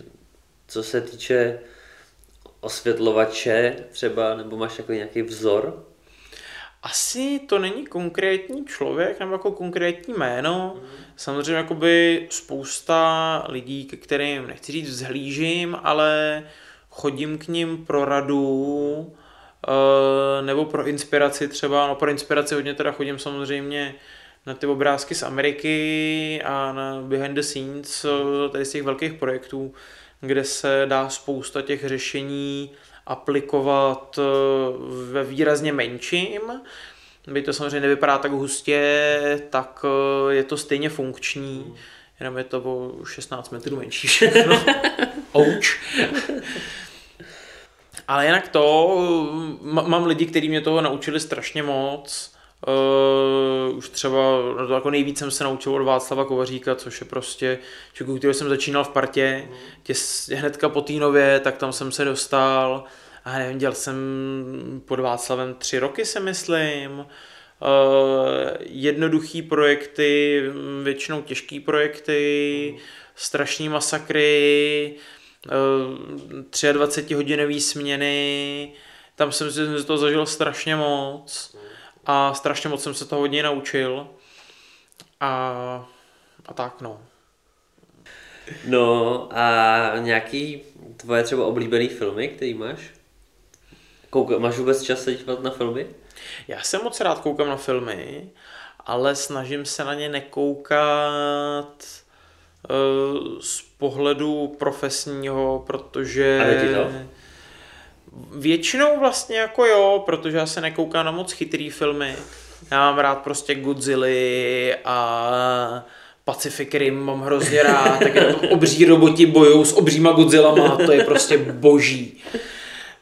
co se týče osvětlovače třeba, nebo máš jako nějaký vzor?
Asi to není konkrétní člověk nebo jako konkrétní jméno. Samozřejmě jakoby spousta lidí, ke kterým nechci říct vzhlížím, ale chodím k ním pro radu eh, nebo pro inspiraci třeba. No pro inspiraci hodně teda chodím samozřejmě na ty obrázky z Ameriky a na behind the scenes eh, tady z těch velkých projektů, kde se dá spousta těch řešení aplikovat eh, ve výrazně menším. Byť to samozřejmě nevypadá tak hustě, tak eh, je to stejně funkční, jenom je to o 16 metrů menší všechno. Ouch. Ale jinak to, m- mám lidi, kteří mě toho naučili strašně moc. Uh, už třeba, no to jako nejvíc jsem se naučil od Václava Kovaříka, což je prostě člověk, který jsem začínal v partě, těs, hnedka po Týnově, tak tam jsem se dostal. A nevím, dělal jsem pod Václavem tři roky, se myslím. Uh, jednoduchý projekty, většinou těžký projekty, strašný masakry, uh, 23 hodinový směny, tam jsem si z toho zažil strašně moc a strašně moc jsem se toho hodně naučil a, a tak no.
No a nějaký tvoje třeba oblíbený filmy, který máš? Kouka, máš vůbec čas se dívat na filmy?
Já jsem moc rád koukám na filmy ale snažím se na ně nekoukat uh, z pohledu profesního, protože...
A jde ti to?
Většinou vlastně jako jo, protože já se nekoukám na moc chytrý filmy. Já mám rád prostě Godzilla a Pacific Rim mám hrozně rád, tak obří roboti bojují s obříma Godzillama, to je prostě boží.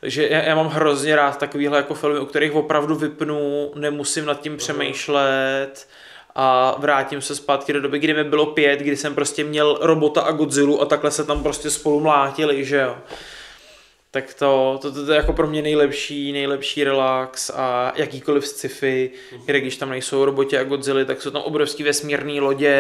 Takže já, já mám hrozně rád takovýhle jako filmy, o kterých opravdu vypnu, nemusím nad tím přemýšlet a vrátím se zpátky do doby, kdy mi bylo pět, kdy jsem prostě měl robota a Godzilla a takhle se tam prostě spolu mlátili, že jo tak to, to, to, to je jako pro mě nejlepší, nejlepší relax a jakýkoliv sci-fi, kde když tam nejsou roboti a Godzilla, tak jsou tam obrovský vesmírné lodě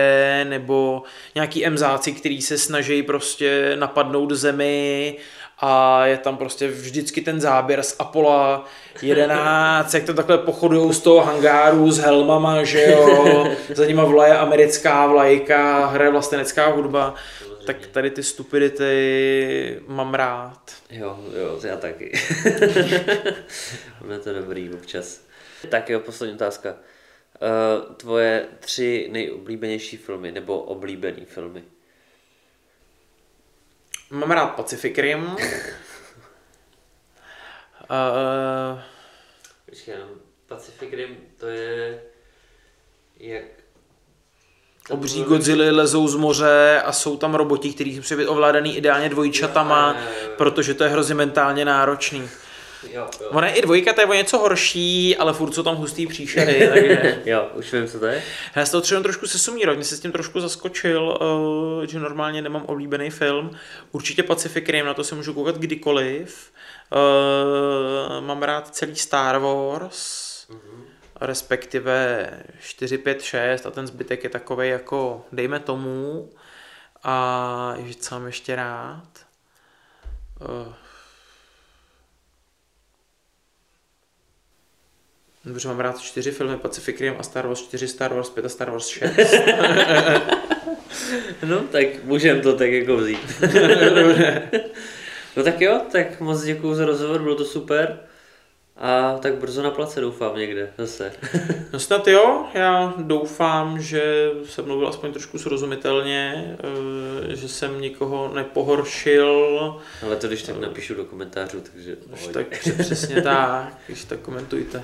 nebo nějaký emzáci, který se snaží prostě napadnout zemi a je tam prostě vždycky ten záběr z Apollo 11, jak to takhle pochodují z toho hangáru s helmama, že jo, za nima vlaje americká vlajka, hraje vlastenecká hudba tak tady ty stupidity mám rád.
Jo, jo, já taky. Ono to dobrý občas. Tak jo, poslední otázka. Uh, tvoje tři nejoblíbenější filmy, nebo oblíbený filmy?
Mám rád Pacific Rim. uh,
Počkej, Pacific Rim to je jak
Obří Godzilla lezou z moře a jsou tam roboti, kteří jsou být ovládaný ideálně dvojčatama,
Jo, jo, jo,
protože to je hrozně mentálně náročný.
Jo, jo.
Ona je i dvojka, to je o něco horší, ale furt jsou tam hustý příšery, takže...
jo, už vím, co to je.
Já se to třeba trošku sesumírovat, mě se s tím trošku zaskočil, uh, že normálně nemám oblíbený film. Určitě Pacific Rim, na to se můžu koukat kdykoliv. Uh, mám rád celý Star Wars, respektive 4, 5, 6 a ten zbytek je takový jako dejme tomu. A co mám ještě rád? Uh, Dobře, mám rád čtyři filmy Pacific Rim a Star Wars 4, Star Wars 5 a Star Wars 6.
No, tak můžem to tak jako vzít. no tak jo, tak moc děkuju za rozhovor, bylo to super. A tak brzo na place doufám někde zase.
No snad jo, já doufám, že jsem mluvil aspoň trošku srozumitelně, eh, že jsem nikoho nepohoršil.
Ale to když tak napíšu do komentářů, takže
Už
ahoj.
tak přesně tak, když tak komentujte.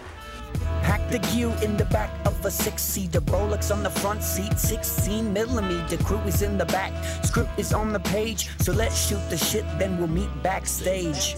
Pack the gear in the back of a six-seater, Rolex on the front seat, 16 millimeter. Crew is in the back, script is on the page. So let's shoot the shit, then we'll meet backstage.